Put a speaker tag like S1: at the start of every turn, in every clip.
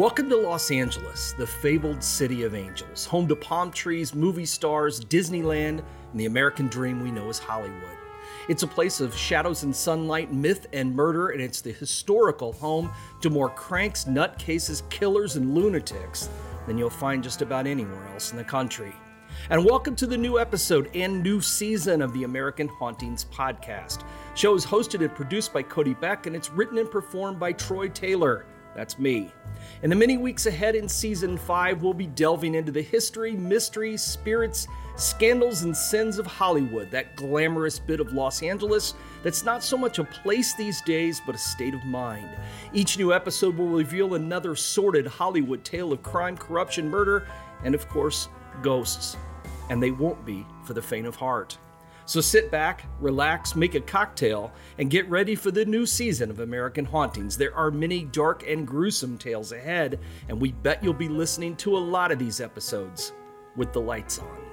S1: Welcome to Los Angeles, the fabled city of angels, home to palm trees, movie stars, Disneyland, and the American dream we know as Hollywood. It's a place of shadows and sunlight, myth and murder, and it's the historical home to more cranks, nutcases, killers, and lunatics than you'll find just about anywhere else in the country. And welcome to the new episode and new season of the American Hauntings podcast. Show is hosted and produced by Cody Beck, and it's written and performed by Troy Taylor. That's me. In the many weeks ahead in season 5, we'll be delving into the history, mystery, spirits, scandals, and sins of Hollywood, that glamorous bit of Los Angeles that's not so much a place these days, but a state of mind. Each new episode will reveal another sordid Hollywood tale of crime, corruption, murder, and of course, ghosts. And they won't be for the faint of heart. So sit back, relax, make a cocktail, and get ready for the new season of American Hauntings. There are many dark and gruesome tales ahead, and we bet you'll be listening to a lot of these episodes with the lights on.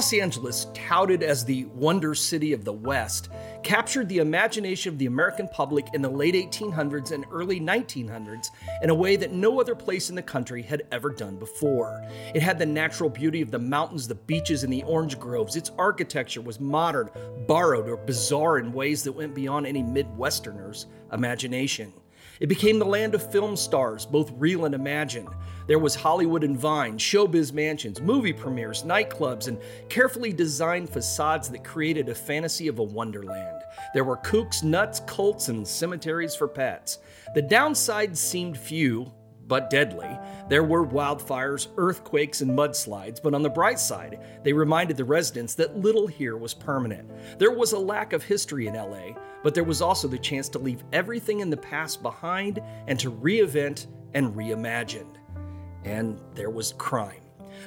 S1: Los Angeles, touted as the Wonder City of the West, captured the imagination of the American public in the late 1800s and early 1900s in a way that no other place in the country had ever done before. It had the natural beauty of the mountains, the beaches, and the orange groves. Its architecture was modern, borrowed, or bizarre in ways that went beyond any Midwesterner's imagination. It became the land of film stars, both real and imagined. There was Hollywood and Vine, showbiz mansions, movie premieres, nightclubs, and carefully designed facades that created a fantasy of a wonderland. There were kooks, nuts, cults, and cemeteries for pets. The downsides seemed few, but deadly. There were wildfires, earthquakes, and mudslides, but on the bright side, they reminded the residents that little here was permanent. There was a lack of history in LA, but there was also the chance to leave everything in the past behind and to reinvent and reimagine. And there was crime.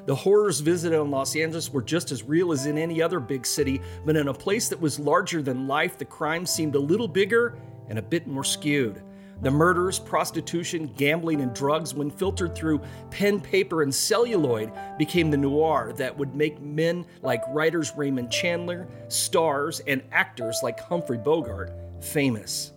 S1: The horrors visited in Los Angeles were just as real as in any other big city, but in a place that was larger than life, the crime seemed a little bigger and a bit more skewed. The murders, prostitution, gambling, and drugs, when filtered through pen, paper, and celluloid, became the noir that would make men like writers Raymond Chandler, stars, and actors like Humphrey Bogart famous.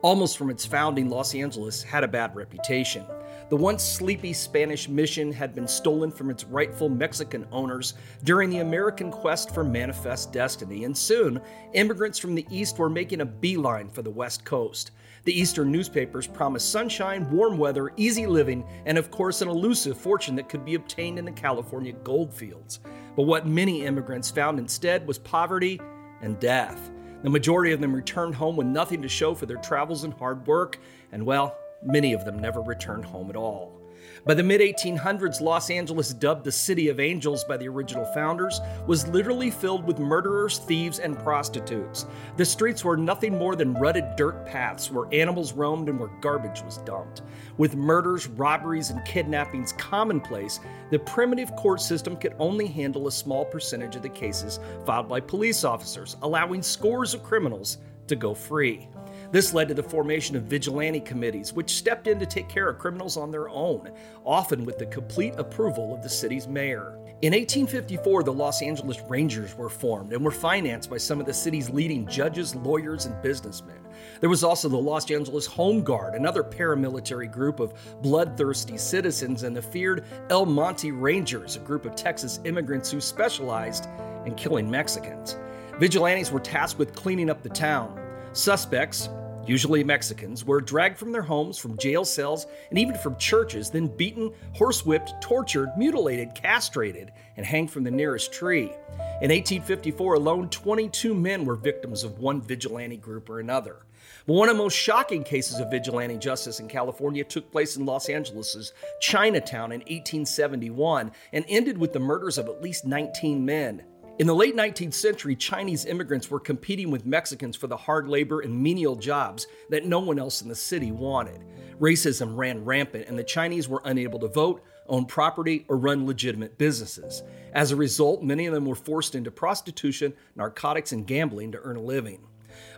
S1: Almost from its founding, Los Angeles had a bad reputation. The once sleepy Spanish mission had been stolen from its rightful Mexican owners during the American quest for manifest destiny, and soon immigrants from the East were making a beeline for the West Coast. The Eastern newspapers promised sunshine, warm weather, easy living, and of course, an elusive fortune that could be obtained in the California goldfields. But what many immigrants found instead was poverty and death. The majority of them returned home with nothing to show for their travels and hard work, and well, Many of them never returned home at all. By the mid 1800s, Los Angeles, dubbed the City of Angels by the original founders, was literally filled with murderers, thieves, and prostitutes. The streets were nothing more than rutted dirt paths where animals roamed and where garbage was dumped. With murders, robberies, and kidnappings commonplace, the primitive court system could only handle a small percentage of the cases filed by police officers, allowing scores of criminals to go free. This led to the formation of vigilante committees, which stepped in to take care of criminals on their own, often with the complete approval of the city's mayor. In 1854, the Los Angeles Rangers were formed and were financed by some of the city's leading judges, lawyers, and businessmen. There was also the Los Angeles Home Guard, another paramilitary group of bloodthirsty citizens, and the feared El Monte Rangers, a group of Texas immigrants who specialized in killing Mexicans. Vigilantes were tasked with cleaning up the town. Suspects, usually Mexicans, were dragged from their homes, from jail cells, and even from churches, then beaten, horsewhipped, tortured, mutilated, castrated, and hanged from the nearest tree. In 1854 alone, 22 men were victims of one vigilante group or another. But one of the most shocking cases of vigilante justice in California took place in Los Angeles' Chinatown in 1871 and ended with the murders of at least 19 men. In the late 19th century, Chinese immigrants were competing with Mexicans for the hard labor and menial jobs that no one else in the city wanted. Racism ran rampant, and the Chinese were unable to vote, own property, or run legitimate businesses. As a result, many of them were forced into prostitution, narcotics, and gambling to earn a living.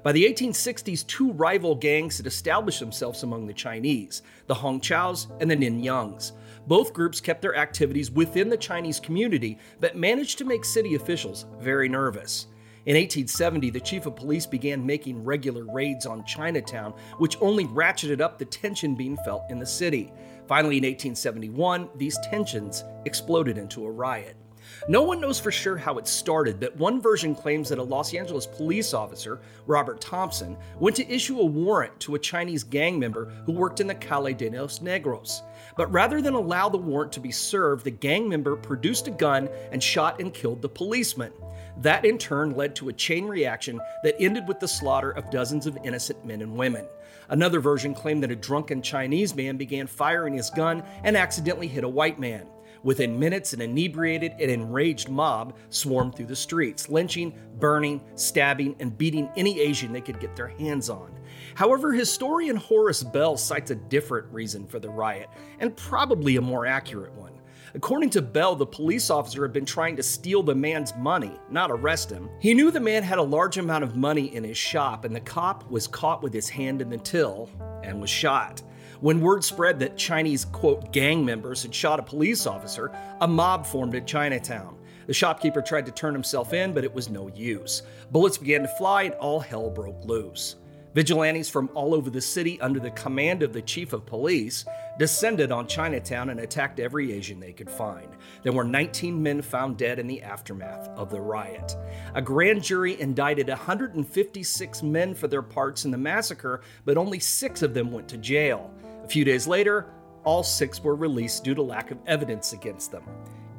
S1: By the 1860s, two rival gangs had established themselves among the Chinese the Hong Chows and the Nin Yungs. Both groups kept their activities within the Chinese community, but managed to make city officials very nervous. In 1870, the chief of police began making regular raids on Chinatown, which only ratcheted up the tension being felt in the city. Finally, in 1871, these tensions exploded into a riot. No one knows for sure how it started, but one version claims that a Los Angeles police officer, Robert Thompson, went to issue a warrant to a Chinese gang member who worked in the Calle de los Negros. But rather than allow the warrant to be served, the gang member produced a gun and shot and killed the policeman. That in turn led to a chain reaction that ended with the slaughter of dozens of innocent men and women. Another version claimed that a drunken Chinese man began firing his gun and accidentally hit a white man. Within minutes, an inebriated and enraged mob swarmed through the streets, lynching, burning, stabbing, and beating any Asian they could get their hands on. However, historian Horace Bell cites a different reason for the riot, and probably a more accurate one. According to Bell, the police officer had been trying to steal the man's money, not arrest him. He knew the man had a large amount of money in his shop, and the cop was caught with his hand in the till and was shot. When word spread that Chinese, quote, gang members had shot a police officer, a mob formed in Chinatown. The shopkeeper tried to turn himself in, but it was no use. Bullets began to fly, and all hell broke loose. Vigilantes from all over the city, under the command of the chief of police, descended on Chinatown and attacked every Asian they could find. There were 19 men found dead in the aftermath of the riot. A grand jury indicted 156 men for their parts in the massacre, but only six of them went to jail. A few days later, all six were released due to lack of evidence against them.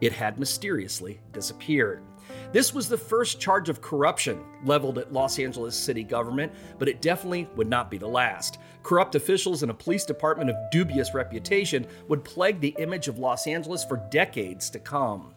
S1: It had mysteriously disappeared. This was the first charge of corruption leveled at Los Angeles city government, but it definitely would not be the last. Corrupt officials and a police department of dubious reputation would plague the image of Los Angeles for decades to come.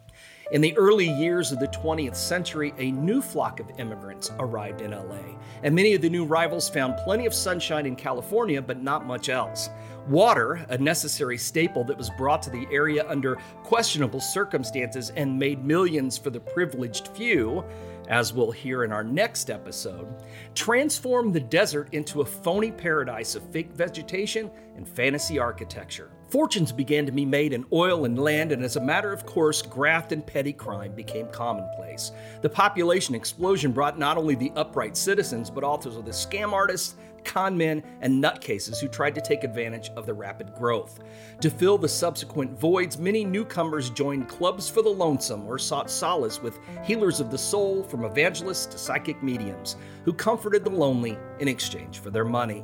S1: In the early years of the 20th century, a new flock of immigrants arrived in LA, and many of the new arrivals found plenty of sunshine in California, but not much else. Water, a necessary staple that was brought to the area under questionable circumstances and made millions for the privileged few, as we'll hear in our next episode, transformed the desert into a phony paradise of fake vegetation and fantasy architecture. Fortunes began to be made in oil and land, and as a matter of course, graft and petty crime became commonplace. The population explosion brought not only the upright citizens, but also the scam artists, con men, and nutcases who tried to take advantage of the rapid growth. To fill the subsequent voids, many newcomers joined clubs for the lonesome or sought solace with healers of the soul, from evangelists to psychic mediums, who comforted the lonely in exchange for their money.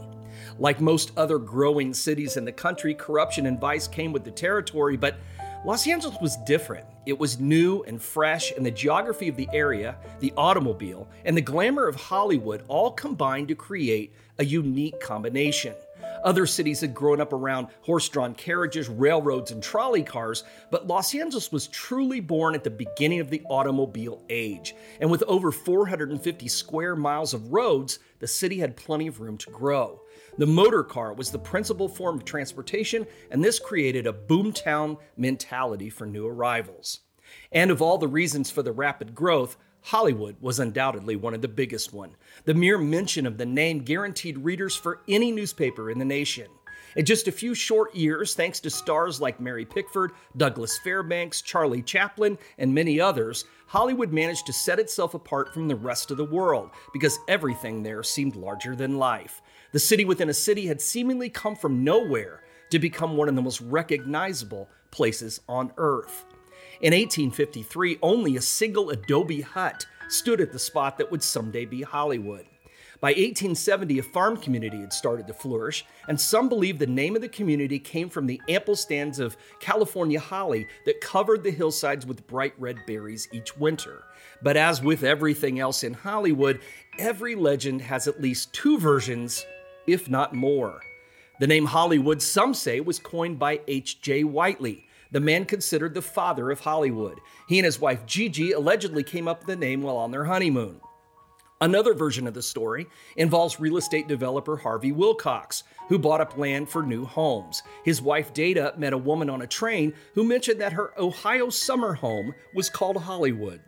S1: Like most other growing cities in the country, corruption and vice came with the territory, but Los Angeles was different. It was new and fresh, and the geography of the area, the automobile, and the glamour of Hollywood all combined to create a unique combination. Other cities had grown up around horse drawn carriages, railroads, and trolley cars, but Los Angeles was truly born at the beginning of the automobile age. And with over 450 square miles of roads, the city had plenty of room to grow. The motor car was the principal form of transportation, and this created a boomtown mentality for new arrivals. And of all the reasons for the rapid growth, Hollywood was undoubtedly one of the biggest one. The mere mention of the name guaranteed readers for any newspaper in the nation. In just a few short years, thanks to stars like Mary Pickford, Douglas Fairbanks, Charlie Chaplin, and many others, Hollywood managed to set itself apart from the rest of the world because everything there seemed larger than life. The city within a city had seemingly come from nowhere to become one of the most recognizable places on Earth. In 1853, only a single adobe hut stood at the spot that would someday be Hollywood. By 1870, a farm community had started to flourish, and some believe the name of the community came from the ample stands of California holly that covered the hillsides with bright red berries each winter. But as with everything else in Hollywood, every legend has at least two versions if not more. The name Hollywood, some say, was coined by H.J. Whiteley, the man considered the father of Hollywood. He and his wife Gigi allegedly came up with the name while on their honeymoon. Another version of the story involves real estate developer Harvey Wilcox, who bought up land for new homes. His wife Daeida met a woman on a train who mentioned that her Ohio summer home was called Hollywood.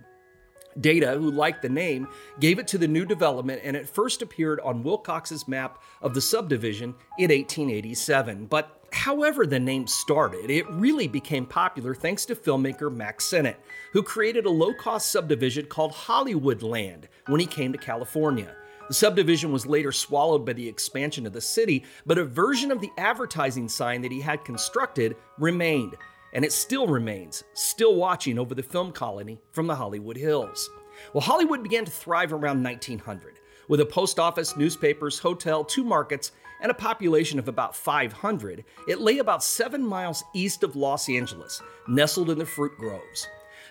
S1: Daeida, who liked the name, gave it to the new development and it first appeared on Wilcox's map of the subdivision in 1887. But however the name started, it really became popular thanks to filmmaker Mack Sennett, who created a low cost subdivision called Hollywoodland when he came to California. The subdivision was later swallowed by the expansion of the city, but a version of the advertising sign that he had constructed remained and it still remains, still watching over the film colony from the Hollywood Hills. Well, Hollywood began to thrive around 1900 with a post office, newspapers, hotel, two markets, and a population of about 500. It lay about seven miles east of Los Angeles, nestled in the fruit groves.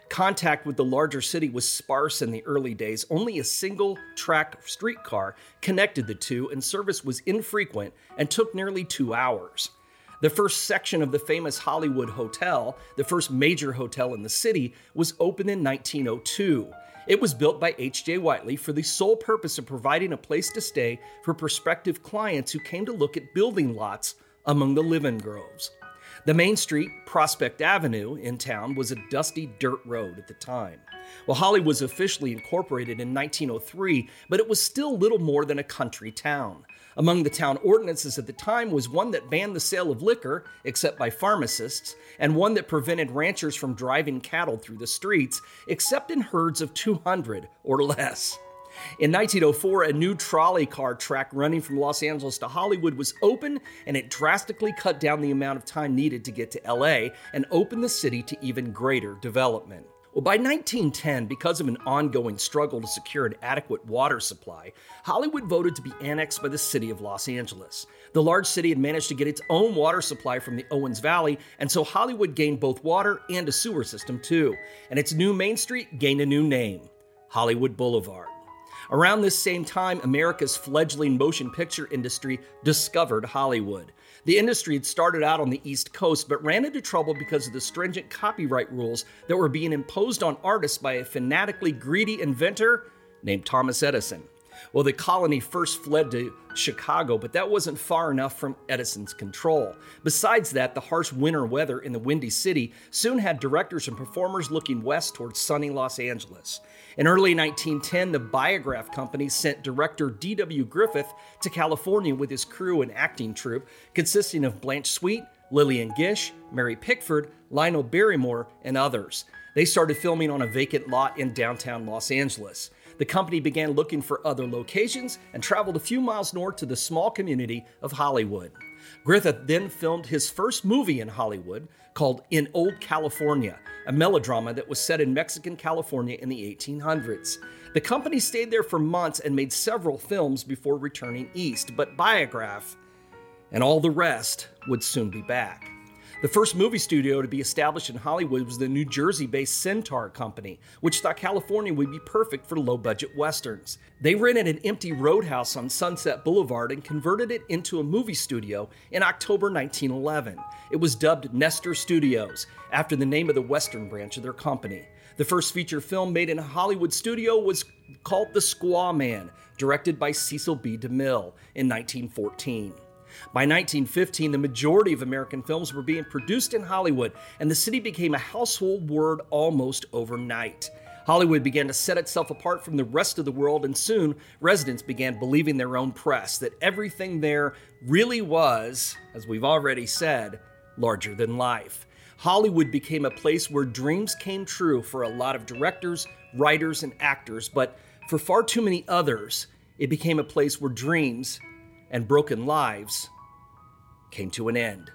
S1: Contact with the larger city was sparse in the early days. Only a single track streetcar connected the two, and service was infrequent and took nearly two hours. The first section of the famous Hollywood Hotel, the first major hotel in the city, was opened in 1902. It was built by H.J. Whiteley for the sole purpose of providing a place to stay for prospective clients who came to look at building lots among the living groves. The main street, Prospect Avenue, in town was a dusty dirt road at the time. Well, Hollywood was officially incorporated in 1903, but it was still little more than a country town. Among the town ordinances at the time was one that banned the sale of liquor, except by pharmacists, and one that prevented ranchers from driving cattle through the streets, except in herds of 200 or less. In 1904, a new trolley car track running from Los Angeles to Hollywood was open, and it drastically cut down the amount of time needed to get to LA and opened the city to even greater development. Well, by 1910, because of an ongoing struggle to secure an adequate water supply, Hollywood voted to be annexed by the city of Los Angeles. The large city had managed to get its own water supply from the Owens Valley, and so Hollywood gained both water and a sewer system too. And its new main street gained a new name Hollywood Boulevard. Around this same time, America's fledgling motion picture industry discovered Hollywood. The industry had started out on the East Coast, but ran into trouble because of the stringent copyright rules that were being imposed on artists by a fanatically greedy inventor named Thomas Edison. Well, the colony first fled to Chicago, but that wasn't far enough from Edison's control. Besides that, the harsh winter weather in the Windy City soon had directors and performers looking west towards sunny Los Angeles. In early 1910, the Biograph Company sent director D.W. Griffith to California with his crew and acting troupe, consisting of Blanche Sweet, Lillian Gish, Mary Pickford, Lionel Barrymore, and others. They started filming on a vacant lot in downtown Los Angeles. The company began looking for other locations and traveled a few miles north to the small community of Hollywood. Griffith then filmed his first movie in Hollywood called In Old California, a melodrama that was set in Mexican California in the 1800s. The company stayed there for months and made several films before returning east, but Biograph and all the rest would soon be back. The first movie studio to be established in Hollywood was the New Jersey based Centaur Company, which thought California would be perfect for low budget westerns. They rented an empty roadhouse on Sunset Boulevard and converted it into a movie studio in October 1911. It was dubbed Nestor Studios, after the name of the western branch of their company. The first feature film made in a Hollywood studio was called The Squaw Man, directed by Cecil B. DeMille in 1914. By 1915, the majority of American films were being produced in Hollywood, and the city became a household word almost overnight. Hollywood began to set itself apart from the rest of the world, and soon residents began believing their own press that everything there really was, as we've already said, larger than life. Hollywood became a place where dreams came true for a lot of directors, writers, and actors, but for far too many others, it became a place where dreams and broken lives came to an end.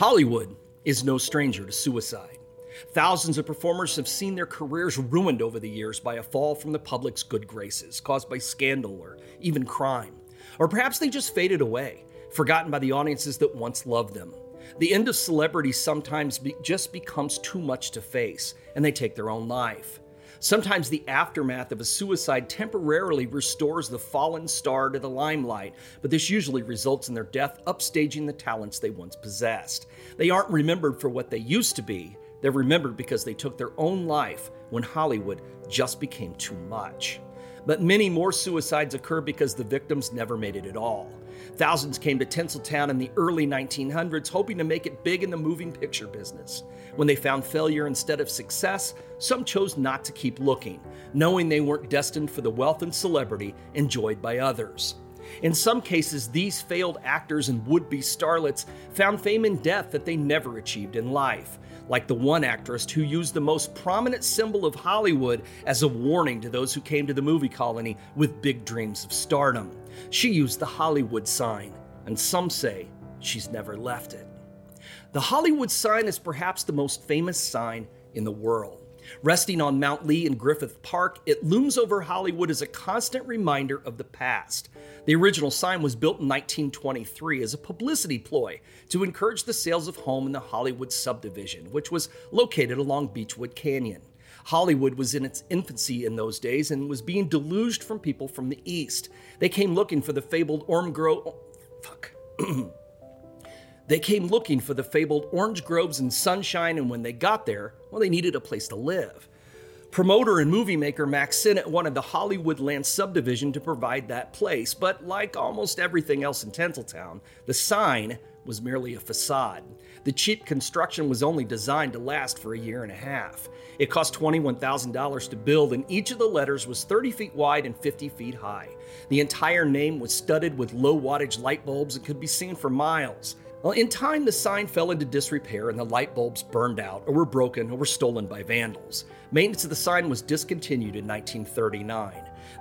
S1: Hollywood is no stranger to suicide. Thousands of performers have seen their careers ruined over the years by a fall from the public's good graces, caused by scandal or even crime. Or perhaps they just faded away, forgotten by the audiences that once loved them. The end of celebrity sometimes be- just becomes too much to face, and they take their own life. Sometimes the aftermath of a suicide temporarily restores the fallen star to the limelight, but this usually results in their death upstaging the talents they once possessed. They aren't remembered for what they used to be, they're remembered because they took their own life when Hollywood just became too much. But many more suicides occur because the victims never made it at all. Thousands came to Tinseltown in the early 1900s hoping to make it big in the moving picture business. When they found failure instead of success, some chose not to keep looking, knowing they weren't destined for the wealth and celebrity enjoyed by others. In some cases, these failed actors and would be starlets found fame in death that they never achieved in life, like the one actress who used the most prominent symbol of Hollywood as a warning to those who came to the movie colony with big dreams of stardom. She used the Hollywood sign, and some say she's never left it. The Hollywood sign is perhaps the most famous sign in the world. Resting on Mount Lee in Griffith Park, it looms over Hollywood as a constant reminder of the past. The original sign was built in 1923 as a publicity ploy to encourage the sales of home in the Hollywood subdivision, which was located along Beachwood Canyon. Hollywood was in its infancy in those days and was being deluged from people from the east. They came looking for the fabled Orm Grove. Fuck. They came looking for the fabled orange groves and sunshine, and when they got there, well, they needed a place to live. Promoter and movie maker Mack Sennett wanted the Hollywood Land subdivision to provide that place, but like almost everything else in Tinseltown, the sign was merely a facade. The cheap construction was only designed to last for a year and a half. It cost $21,000 to build, and each of the letters was 30 feet wide and 50 feet high. The entire name was studded with low wattage light bulbs and could be seen for miles. Well, in time, the sign fell into disrepair and the light bulbs burned out or were broken or were stolen by vandals. Maintenance of the sign was discontinued in 1939.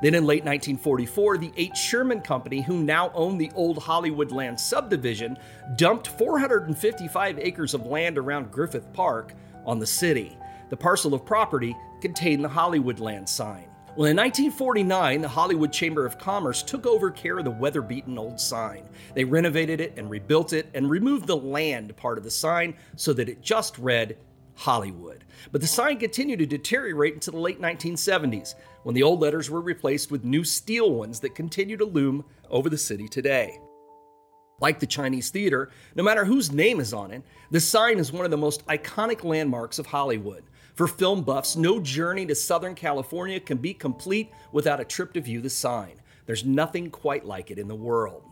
S1: Then in late 1944, the H. Sherman Company, who now owned the old Hollywood Land subdivision, dumped 455 acres of land around Griffith Park on the city. The parcel of property contained the Hollywood Land sign. Well, in 1949, the Hollywood Chamber of Commerce took over care of the weather beaten old sign. They renovated it and rebuilt it and removed the land part of the sign so that it just read Hollywood. But the sign continued to deteriorate until the late 1970s, when the old letters were replaced with new steel ones that continue to loom over the city today. Like the Chinese Theater, no matter whose name is on it, the sign is one of the most iconic landmarks of Hollywood. For film buffs, no journey to Southern California can be complete without a trip to view the sign. There's nothing quite like it in the world.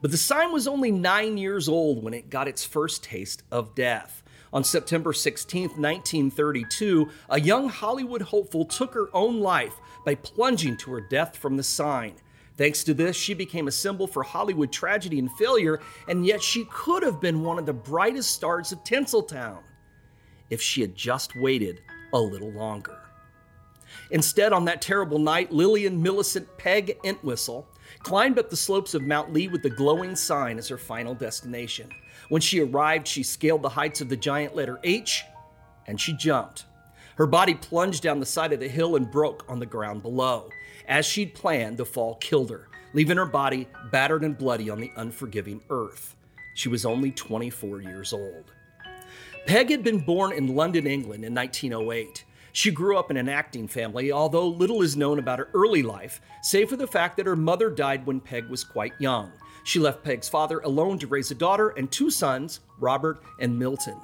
S1: But the sign was only nine years old when it got its first taste of death. On September 16, 1932, a young Hollywood hopeful took her own life by plunging to her death from the sign. Thanks to this, she became a symbol for Hollywood tragedy and failure, and yet she could have been one of the brightest stars of Tinseltown if she had just waited a little longer. Instead, on that terrible night, Lillian Millicent Peg Entwistle climbed up the slopes of Mount Lee with the glowing sign as her final destination. When she arrived, she scaled the heights of the giant letter H and she jumped. Her body plunged down the side of the hill and broke on the ground below. As she'd planned, the fall killed her, leaving her body battered and bloody on the unforgiving earth. She was only 24 years old. Peg had been born in London, England in 1908. She grew up in an acting family, although little is known about her early life, save for the fact that her mother died when Peg was quite young. She left Peg's father alone to raise a daughter and two sons, Robert and Milton.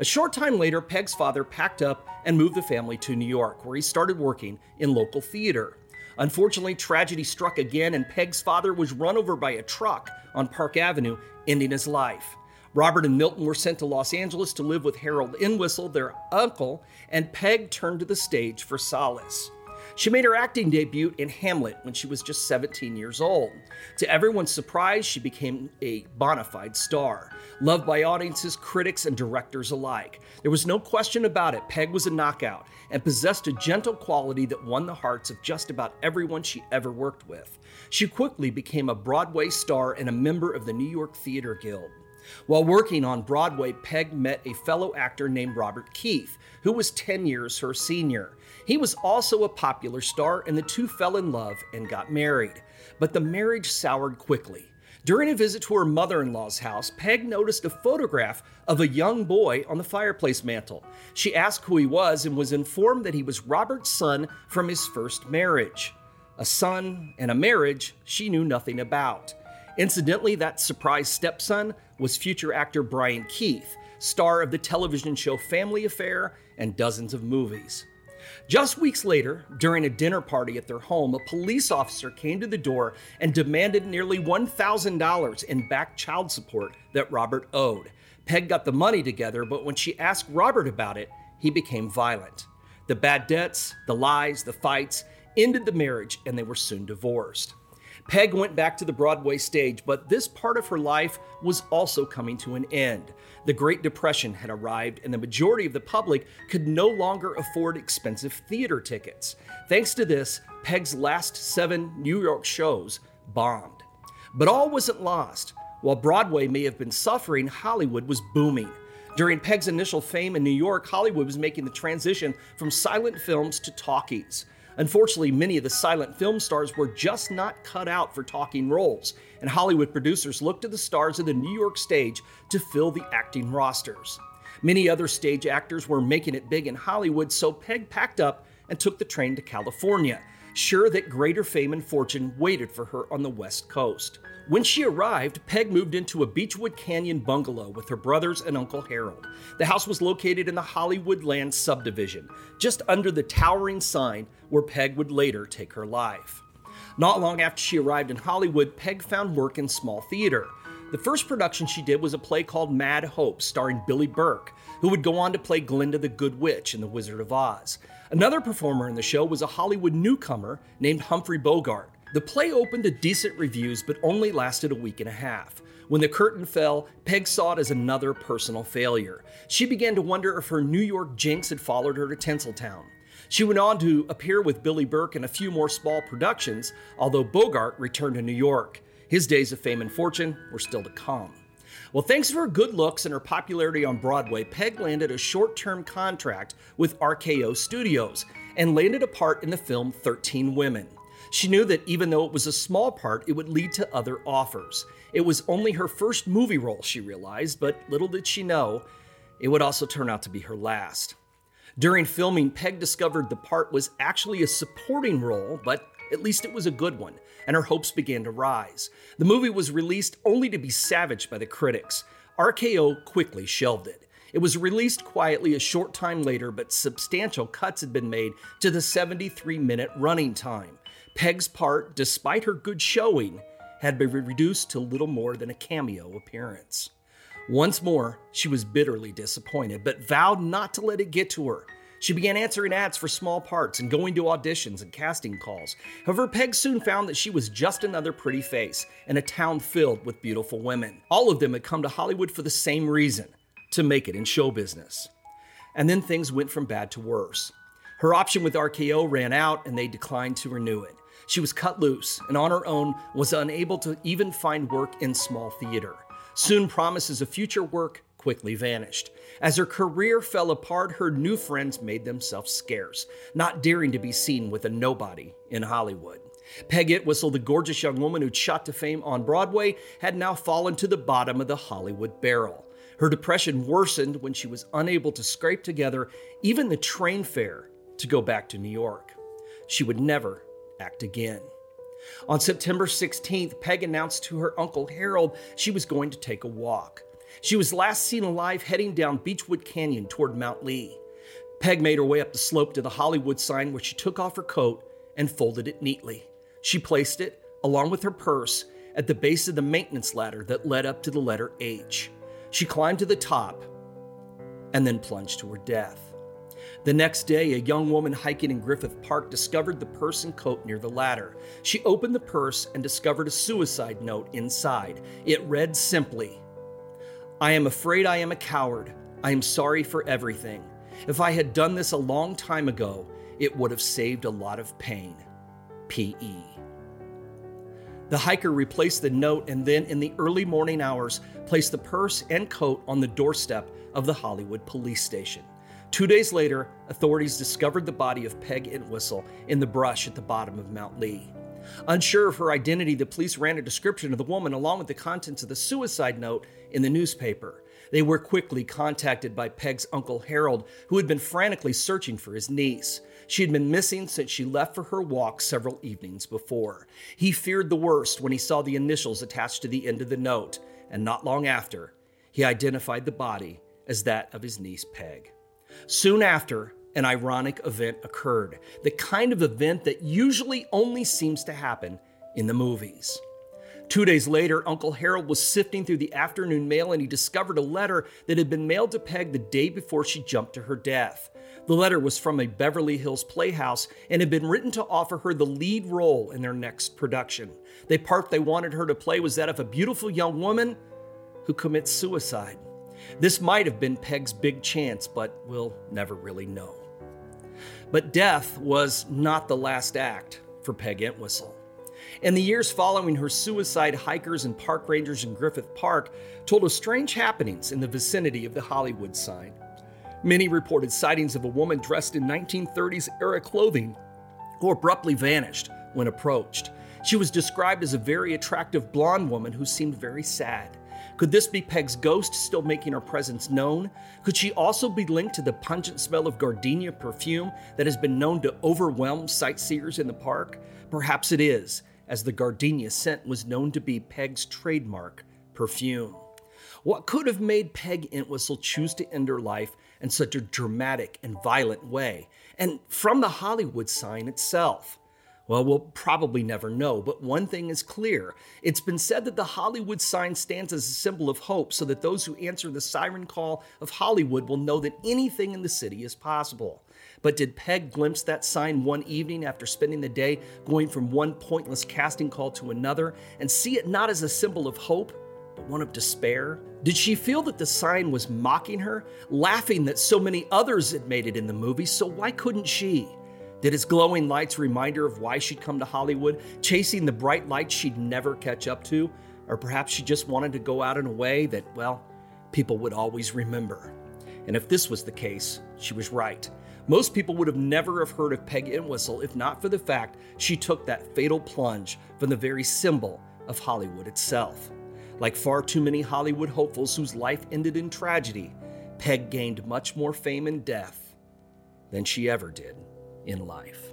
S1: A short time later, Peg's father packed up and moved the family to New York, where he started working in local theater. Unfortunately, tragedy struck again, and Peg's father was run over by a truck on Park Avenue, ending his life. Robert and Milton were sent to Los Angeles to live with Harold Entwistle, their uncle, and Peg turned to the stage for solace. She made her acting debut in Hamlet when she was just 17 years old. To everyone's surprise, she became a bona fide star, loved by audiences, critics, and directors alike. There was no question about it, Peg was a knockout and possessed a gentle quality that won the hearts of just about everyone she ever worked with. She quickly became a Broadway star and a member of the New York Theater Guild. While working on Broadway, Peg met a fellow actor named Robert Keith, who was 10 years her senior. He was also a popular star, and the two fell in love and got married. But the marriage soured quickly. During a visit to her mother in law's house, Peg noticed a photograph of a young boy on the fireplace mantel. She asked who he was and was informed that he was Robert's son from his first marriage. A son and a marriage she knew nothing about. Incidentally, that surprise stepson was future actor Brian Keith, star of the television show Family Affair and dozens of movies. Just weeks later, during a dinner party at their home, a police officer came to the door and demanded nearly $1,000 in back child support that Robert owed. Peg got the money together, but when she asked Robert about it, he became violent. The bad debts, the lies, the fights ended the marriage, and they were soon divorced. Peg went back to the Broadway stage, but this part of her life was also coming to an end. The Great Depression had arrived, and the majority of the public could no longer afford expensive theater tickets. Thanks to this, Peg's last seven New York shows bombed. But all wasn't lost. While Broadway may have been suffering, Hollywood was booming. During Peg's initial fame in New York, Hollywood was making the transition from silent films to talkies. Unfortunately, many of the silent film stars were just not cut out for talking roles, and Hollywood producers looked to the stars of the New York stage to fill the acting rosters. Many other stage actors were making it big in Hollywood, so Peg packed up and took the train to California, sure that greater fame and fortune waited for her on the West Coast. When she arrived, Peg moved into a Beachwood Canyon bungalow with her brothers and Uncle Harold. The house was located in the Hollywood Land subdivision, just under the towering sign where Peg would later take her life. Not long after she arrived in Hollywood, Peg found work in small theater. The first production she did was a play called Mad Hope, starring Billie Burke, who would go on to play Glinda the Good Witch in The Wizard of Oz. Another performer in the show was a Hollywood newcomer named Humphrey Bogart. The play opened to decent reviews but only lasted a week and a half. When the curtain fell, Peg saw it as another personal failure. She began to wonder if her New York jinx had followed her to Tinseltown. She went on to appear with Billie Burke in a few more small productions, although Bogart returned to New York. His days of fame and fortune were still to come. Well, thanks to her good looks and her popularity on Broadway, Peg landed a short term contract with RKO Studios and landed a part in the film 13 Women. She knew that even though it was a small part, it would lead to other offers. It was only her first movie role, she realized, but little did she know, it would also turn out to be her last. During filming, Peg discovered the part was actually a supporting role, but at least it was a good one, and her hopes began to rise. The movie was released only to be savaged by the critics. RKO quickly shelved it. It was released quietly a short time later, but substantial cuts had been made to the 73 minute running time. Peg's part, despite her good showing, had been reduced to little more than a cameo appearance. Once more, she was bitterly disappointed, but vowed not to let it get to her. She began answering ads for small parts and going to auditions and casting calls. However, Peg soon found that she was just another pretty face in a town filled with beautiful women. All of them had come to Hollywood for the same reason to make it in show business. And then things went from bad to worse. Her option with RKO ran out and they declined to renew it. She was cut loose and on her own was unable to even find work in small theater. Soon promises of future work quickly vanished. As her career fell apart, her new friends made themselves scarce, not daring to be seen with a nobody in Hollywood. Peg Entwistle, the gorgeous young woman who'd shot to fame on Broadway, had now fallen to the bottom of the Hollywood barrel. Her depression worsened when she was unable to scrape together even the train fare to go back to New York. She would never act again. On September 16th, Peg announced to her uncle Harold she was going to take a walk. She was last seen alive heading down Beachwood Canyon toward Mount Lee. Peg made her way up the slope to the Hollywood sign where she took off her coat and folded it neatly. She placed it, along with her purse, at the base of the maintenance ladder that led up to the letter H. She climbed to the top and then plunged to her death. The next day, a young woman hiking in Griffith Park discovered the purse and coat near the ladder. She opened the purse and discovered a suicide note inside. It read simply I am afraid I am a coward. I am sorry for everything. If I had done this a long time ago, it would have saved a lot of pain. P.E. The hiker replaced the note and then, in the early morning hours, placed the purse and coat on the doorstep of the Hollywood police station. Two days later, authorities discovered the body of Peg Entwistle in the brush at the bottom of Mount Lee. Unsure of her identity, the police ran a description of the woman along with the contents of the suicide note in the newspaper. They were quickly contacted by Peg's uncle Harold, who had been frantically searching for his niece. She had been missing since she left for her walk several evenings before. He feared the worst when he saw the initials attached to the end of the note, and not long after, he identified the body as that of his niece Peg. Soon after, an ironic event occurred, the kind of event that usually only seems to happen in the movies. Two days later, Uncle Harold was sifting through the afternoon mail and he discovered a letter that had been mailed to Peg the day before she jumped to her death. The letter was from a Beverly Hills playhouse and had been written to offer her the lead role in their next production. The part they wanted her to play was that of a beautiful young woman who commits suicide. This might have been Peg's big chance, but we'll never really know. But death was not the last act for Peg Entwistle. In the years following her suicide, hikers and park rangers in Griffith Park told of strange happenings in the vicinity of the Hollywood sign. Many reported sightings of a woman dressed in 1930s era clothing who abruptly vanished when approached. She was described as a very attractive blonde woman who seemed very sad. Could this be Peg's ghost still making her presence known? Could she also be linked to the pungent smell of gardenia perfume that has been known to overwhelm sightseers in the park? Perhaps it is, as the gardenia scent was known to be Peg's trademark perfume. What could have made Peg Entwistle choose to end her life in such a dramatic and violent way? And from the Hollywood sign itself? Well, we'll probably never know, but one thing is clear. It's been said that the Hollywood sign stands as a symbol of hope so that those who answer the siren call of Hollywood will know that anything in the city is possible. But did Peg glimpse that sign one evening after spending the day going from one pointless casting call to another and see it not as a symbol of hope, but one of despair? Did she feel that the sign was mocking her, laughing that so many others had made it in the movie, so why couldn't she? Did its glowing lights remind her of why she'd come to Hollywood, chasing the bright lights she'd never catch up to? Or perhaps she just wanted to go out in a way that, well, people would always remember. And if this was the case, she was right. Most people would have never have heard of Peg Entwistle if not for the fact she took that fatal plunge from the very symbol of Hollywood itself. Like far too many Hollywood hopefuls whose life ended in tragedy, Peg gained much more fame and death than she ever did in life.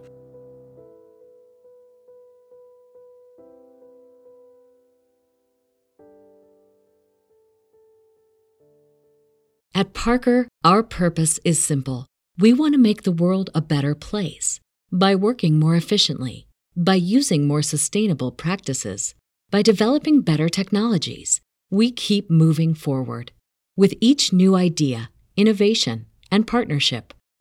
S2: At Parker, our purpose is simple. We want to make the world a better place by working more efficiently, by using more sustainable practices, by developing better technologies. We keep moving forward. With each new idea, innovation, and partnership,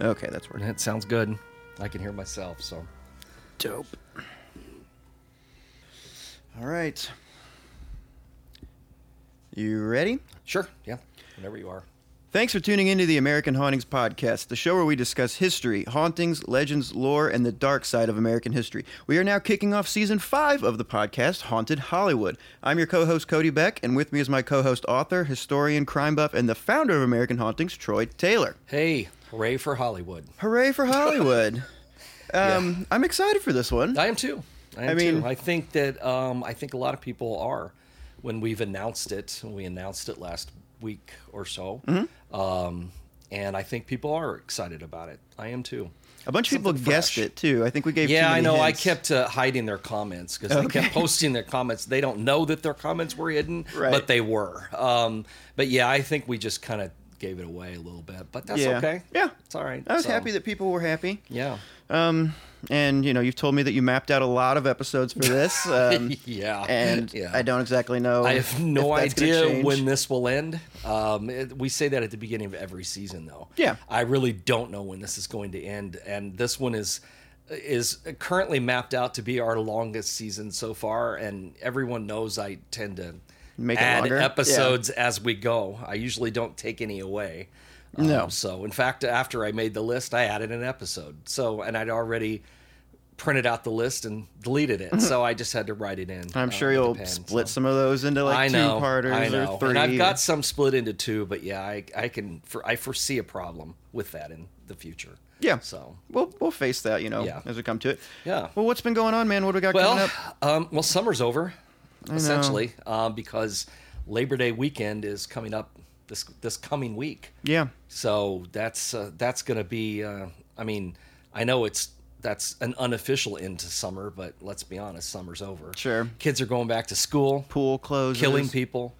S3: Okay, that's working.
S1: That sounds good. I can hear myself, so.
S3: Dope. All right. You ready?
S1: Sure, yeah, whenever you are.
S3: Thanks for tuning into the American Hauntings Podcast, the show where we discuss history, hauntings, legends, lore, and the dark side of American history. We are now kicking off season five of the podcast, Haunted Hollywood. I'm your co host, Cody Beck, and with me is my co host, author, historian, crime buff, and the founder of American Hauntings, Troy Taylor.
S1: Hey, hooray for Hollywood.
S3: Hooray for Hollywood! um, I'm excited for this one.
S1: I am too. I, am
S3: I mean-
S1: too. I think that um, I think a lot of people are when we've announced it. when We announced it last week or so,
S3: Mm-hmm.
S1: um, and I think people are excited about it. I am too.
S3: A bunch of people
S1: Something
S3: guessed it too. I think we gave.
S1: Yeah, I know. I kept uh, hiding their comments because they kept posting their comments. They don't know that their comments were hidden,
S3: Right.
S1: but they were. Um, but yeah, I think we just kind of gave it away a little bit. But that's
S3: Yeah.
S1: okay.
S3: Yeah.
S1: it's all right.
S3: I was
S1: So,
S3: happy that people were happy.
S1: Yeah.
S3: Um, and you know, you've told me that you mapped out a lot of episodes for this. Um,
S1: Yeah.
S3: and
S1: Yeah.
S3: I don't exactly know.
S1: I have no
S3: if that's gonna
S1: idea when this will end. Um, it- we say that at the beginning of every season, though.
S3: Yeah.
S1: I really don't know when this is going to end, and this one is is currently mapped out to be our longest season so far, and everyone knows I tend to
S3: Make
S1: add
S3: longer? Yeah.
S1: episodes as we go. I usually don't take any away. Um,
S3: No.
S1: So, in fact, after I made the list, I added an episode. So, and I'd already printed out the list and deleted it. so I just had to write it in.
S3: I'm
S1: uh,
S3: sure you'll
S1: pen,
S3: split
S1: so.
S3: some of those into like
S1: I
S3: two parters
S1: I know.
S3: or three.
S1: And I've got some split into two, but yeah, I, I can for I foresee a problem with that in the future.
S3: Yeah.
S1: So
S3: We'll we'll face that, you know,
S1: Yeah.
S3: as we come to it.
S1: Yeah.
S3: Well, what's been going on, man? What do we got coming
S1: well,
S3: up?
S1: um, well, summer's over, essentially, um, because Labor Day weekend is coming up this this coming week.
S3: Yeah.
S1: So that's uh, that's going to be. Uh, I mean, I know it's that's an unofficial end to summer, but let's be honest, summer's over.
S3: Sure.
S1: Kids are going back to school.
S3: Pool closes.
S1: killing people.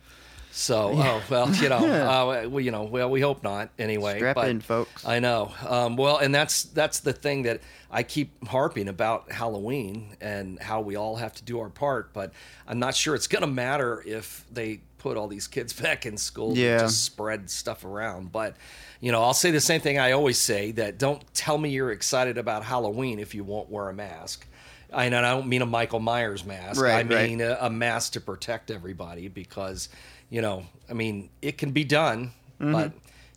S1: So, oh well, you know, uh, we, you know, well, we hope not. Anyway,
S3: Strap
S1: but
S3: in, folks.
S1: I know. Um, well, and that's that's the thing that I keep harping about Halloween and how we all have to do our part. But I'm not sure it's going to matter if they put all these kids back in school
S3: Yeah.
S1: to just spread stuff around. But you know, I'll say the same thing I always say: that don't tell me you're excited about Halloween if you won't wear a mask. I, and I don't mean a Michael Myers mask.
S3: Right,
S1: I
S3: right.
S1: mean a, a mask to protect everybody because, you know, I mean, it can be done,
S3: Mm-hmm.
S1: but,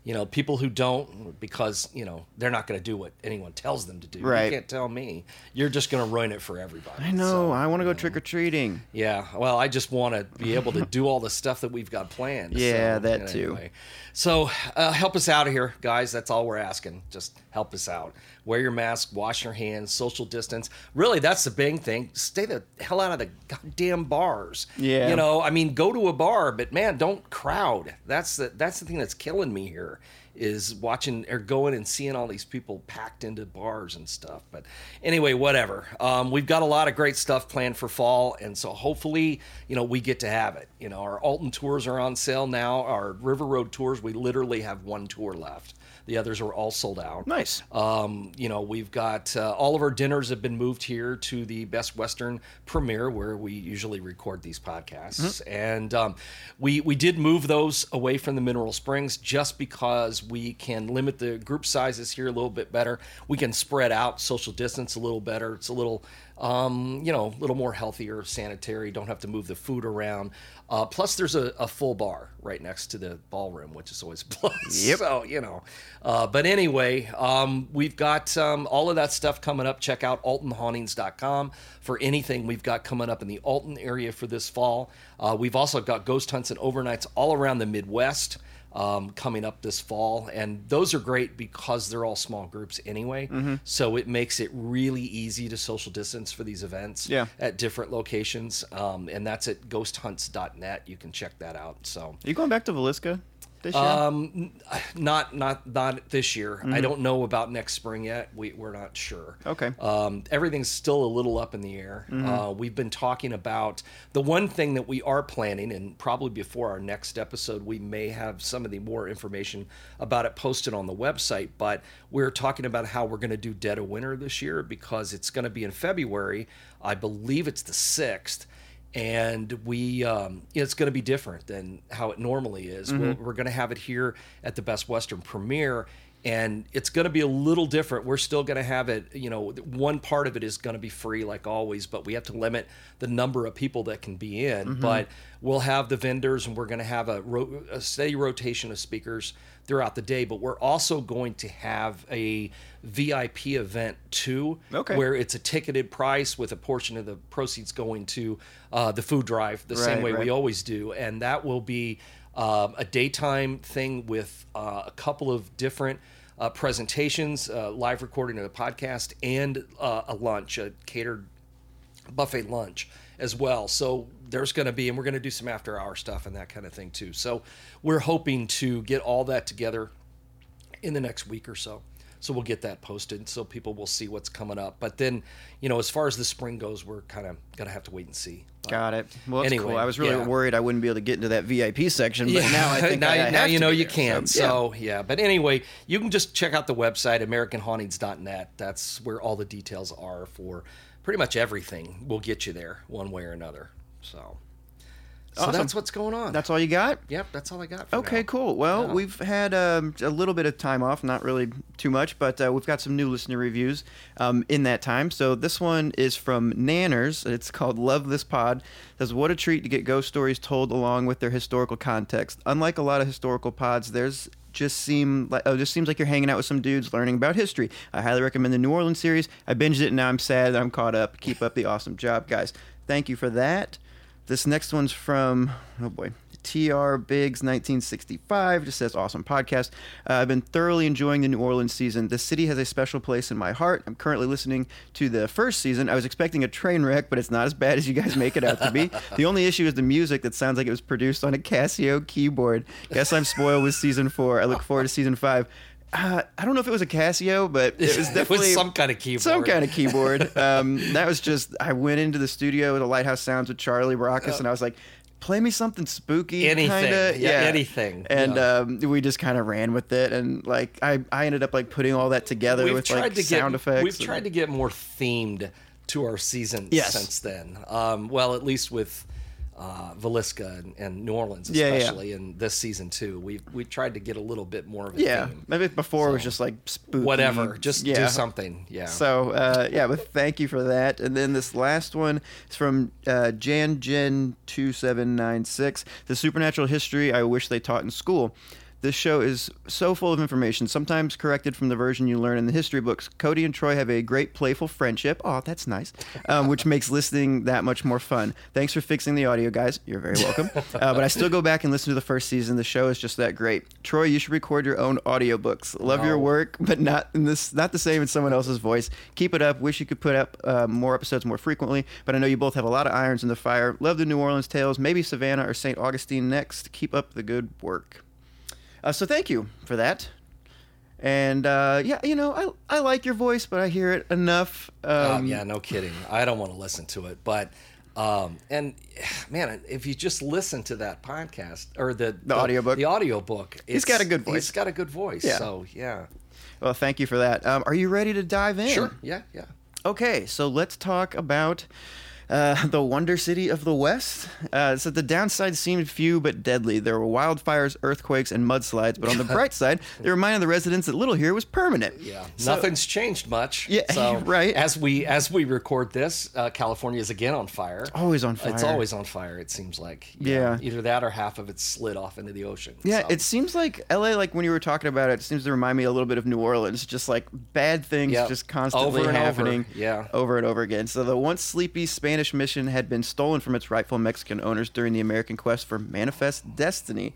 S1: you know, people who don't, because, you know, they're not going to do what anyone tells them to do.
S3: Right.
S1: You can't tell me. You're just going to ruin it for everybody.
S3: I know.
S1: So,
S3: I want to go trick or treating.
S1: yeah. Well, I just want to be able to do all the stuff that we've got planned.
S3: Yeah,
S1: So,
S3: that too.
S1: anyway. So uh, help us out of here, guys. That's all we're asking. Just help us out. Wear your mask, wash your hands, social distance. Really, that's the big thing. Stay the hell out of the goddamn bars.
S3: Yeah.
S1: You know, I mean, go to a bar, but man, don't crowd. That's the that's the thing that's killing me here is watching or going and seeing all these people packed into bars and stuff. But anyway, whatever. Um, we've got a lot of great stuff planned for fall, and so hopefully, you know, we get to have it. You know, our Alton tours are on sale now. Our River Road tours, we literally have one tour left. The others are all sold out.
S3: Nice.
S1: Um, you know, we've got uh, all of our dinners have been moved here to the Best Western Premier where we usually record these podcasts, and um, we we did move those away from the Mineral Springs just because we can limit the group sizes here a little bit better. We can spread out social distance a little better. It's a little um, you know, a little more healthier, sanitary. Don't have to move the food around. Uh, plus, there's a, a full bar right next to the ballroom, which is always plus.
S3: Yep.
S1: So you know, uh, but anyway, um, we've got um, all of that stuff coming up. Check out altonhauntings.com for anything we've got coming up in the Alton area for this fall. Uh, we've also got ghost hunts and overnights all around the Midwest um, coming up this fall, and those are great because they're all small groups anyway.
S3: Mm-hmm.
S1: So it makes it really easy to social distance for these events
S3: Yeah.
S1: at different locations, um, and that's at ghosthunts.net. You can check that out. So.
S3: Are you going back to Villisca this year?
S1: Um, not not not this year.
S3: Mm-hmm.
S1: I don't know about next spring yet. We we're not sure.
S3: Okay.
S1: Um, everything's still a little up in the air.
S3: Mm-hmm.
S1: Uh, we've been talking about the one thing that we are planning, and probably before our next episode, we may have some of the more information about it posted on the website. But we're talking about how we're going to do Dead of Winter this year because it's going to be in February. I believe it's the sixth and we um, it's going to be different than how it normally is. We'll, we're going to have it here at the Best Western Premier, and it's going to be a little different. We're still going to have it. You know, one part of it is going to be free like always, but we have to limit the number of people that can be in. But we'll have the vendors, and we're going to have a, ro- a steady rotation of speakers throughout the day. But we're also going to have a VIP event too,
S3: Okay.
S1: where it's a ticketed price with a portion of the proceeds going to uh, the food drive the same way
S3: right.
S1: we always do and that will be um, a daytime thing with uh, a couple of different uh, presentations uh, live recording of the podcast and uh, a lunch a catered buffet lunch as well. So there's going to be, and we're going to do some after hour stuff and that kind of thing too. So we're hoping to get all that together in the next week or so. So we'll get that posted so people will see what's coming up. But then, you know, as far as the spring goes, we're kind of going to have to wait and see. But-
S3: Got it. Well, that's
S1: Anyway,
S3: cool. I was really
S1: yeah.
S3: worried I wouldn't be able to get into that VIP section, but now I think
S1: now,
S3: I,
S1: now you know you
S3: there.
S1: can.
S3: So, yeah.
S1: So yeah. but anyway, you can just check out the website AmericanHauntings.net. That's where all the details are for pretty much everything. We'll get you there one way or another. So, So
S3: Awesome.
S1: that's what's going on.
S3: That's all you got?
S1: yep, that's all I got. For
S3: Okay,
S1: now.
S3: cool. Well,
S1: Yeah.
S3: we've had um, a little bit of time off, not really too much, but uh, we've got some new listener reviews um, in that time. So this one is from Nanners. It's called Love This Pod. It says, What a treat to get ghost stories told along with their historical context. Unlike a lot of historical pods, there's just seem like oh, just seems like you're hanging out with some dudes learning about history. I highly recommend the New Orleans series. I binged it and now I'm sad that I'm caught up. Keep up the awesome job, guys. Thank you for that. This next one's from oh boy, TR Biggs 1965. Just says awesome podcast. Uh, I've been thoroughly enjoying the New Orleans season. The city has a special place in my heart. I'm currently listening to the first season. I was expecting a train wreck, but it's not as bad as you guys make it out to be. the only issue is the music that sounds like it was produced on a Casio keyboard. Guess I'm spoiled with season four. I look forward to season five. Uh, I don't know if it was a Casio, but it was
S1: It was
S3: definitely
S1: some kind of keyboard.
S3: Some kind of keyboard. Um, that was just. I went into the studio with the Lighthouse Sounds with Charlie Baracus, and I was like, "Play me something spooky,
S1: Anything.
S3: kinda."
S1: Yeah, anything.
S3: And
S1: Yeah.
S3: um, we just kind of ran with it, and like I, I ended up like putting all that together
S1: We've
S3: with like
S1: to
S3: sound
S1: get,
S3: effects.
S1: We've
S3: and-
S1: tried to get more themed to our season
S3: Yes.
S1: since then. Um, well, at least with uh, Villisca and, and New Orleans,
S3: Yeah, yeah.
S1: especially, and this season too. We we tried to get a little bit more of a
S3: Yeah,
S1: theme.
S3: maybe before it was just like spooky.
S1: Whatever, just
S3: yeah.
S1: do something. Yeah.
S3: So uh, yeah, but thank you for that. And then this last one is from uh, Jan Jen two seven nine six. The supernatural history I wish they taught in school. This show is so full of information, sometimes corrected from the version you learn in the history books. Cody and Troy have a great playful friendship. Oh, that's nice. Um, which makes listening that much more fun. Thanks for fixing the audio, guys. You're very welcome. Uh, but I still go back and listen to the first season. The show is just that great. Troy, you should record your own audiobooks. Love your work, but not in this, not the same in someone else's voice. Keep it up. Wish you could put up uh, more episodes more frequently. But I know you both have a lot of irons in the fire. Love the New Orleans tales. Maybe Savannah or St. Augustine next. Keep up the good work. Uh, so thank you for that. And uh, yeah, you know, I I like your voice, but I hear it enough.
S1: Oh,
S3: Um,
S1: yeah, no kidding. I don't want to listen to it, but um, and man, if you just listen to that podcast or the the,
S3: audiobook.
S1: the audiobook,
S3: he's got a good voice.
S1: He's got a good voice.
S3: Yeah.
S1: So yeah,
S3: Well, thank you for that. Um, are you ready to dive in?
S1: sure, yeah, yeah.
S3: Okay, so let's talk about uh, the Wonder City of the West. Uh, so the downside seemed few but deadly. There were wildfires, earthquakes, and mudslides. But on the bright side, they reminded the residents that Little here was permanent.
S1: Yeah,
S3: So-
S1: nothing's changed much.
S3: Yeah,
S1: so
S3: right.
S1: As we as we record this, uh, California is again on fire.
S3: Always on fire.
S1: It's always on fire. It seems like.
S3: Yeah.
S1: Either that or half of it slid off into the ocean.
S3: Yeah,
S1: so.
S3: it seems like LA, like when you were talking about it, it seems to remind me a little bit of New Orleans. Just like bad things
S1: Yep.
S3: just constantly
S1: Over and over.
S3: happening.
S1: Yeah.
S3: Over and over again. So the once sleepy Spanish mission had been stolen from its rightful Mexican owners during the American quest for manifest destiny.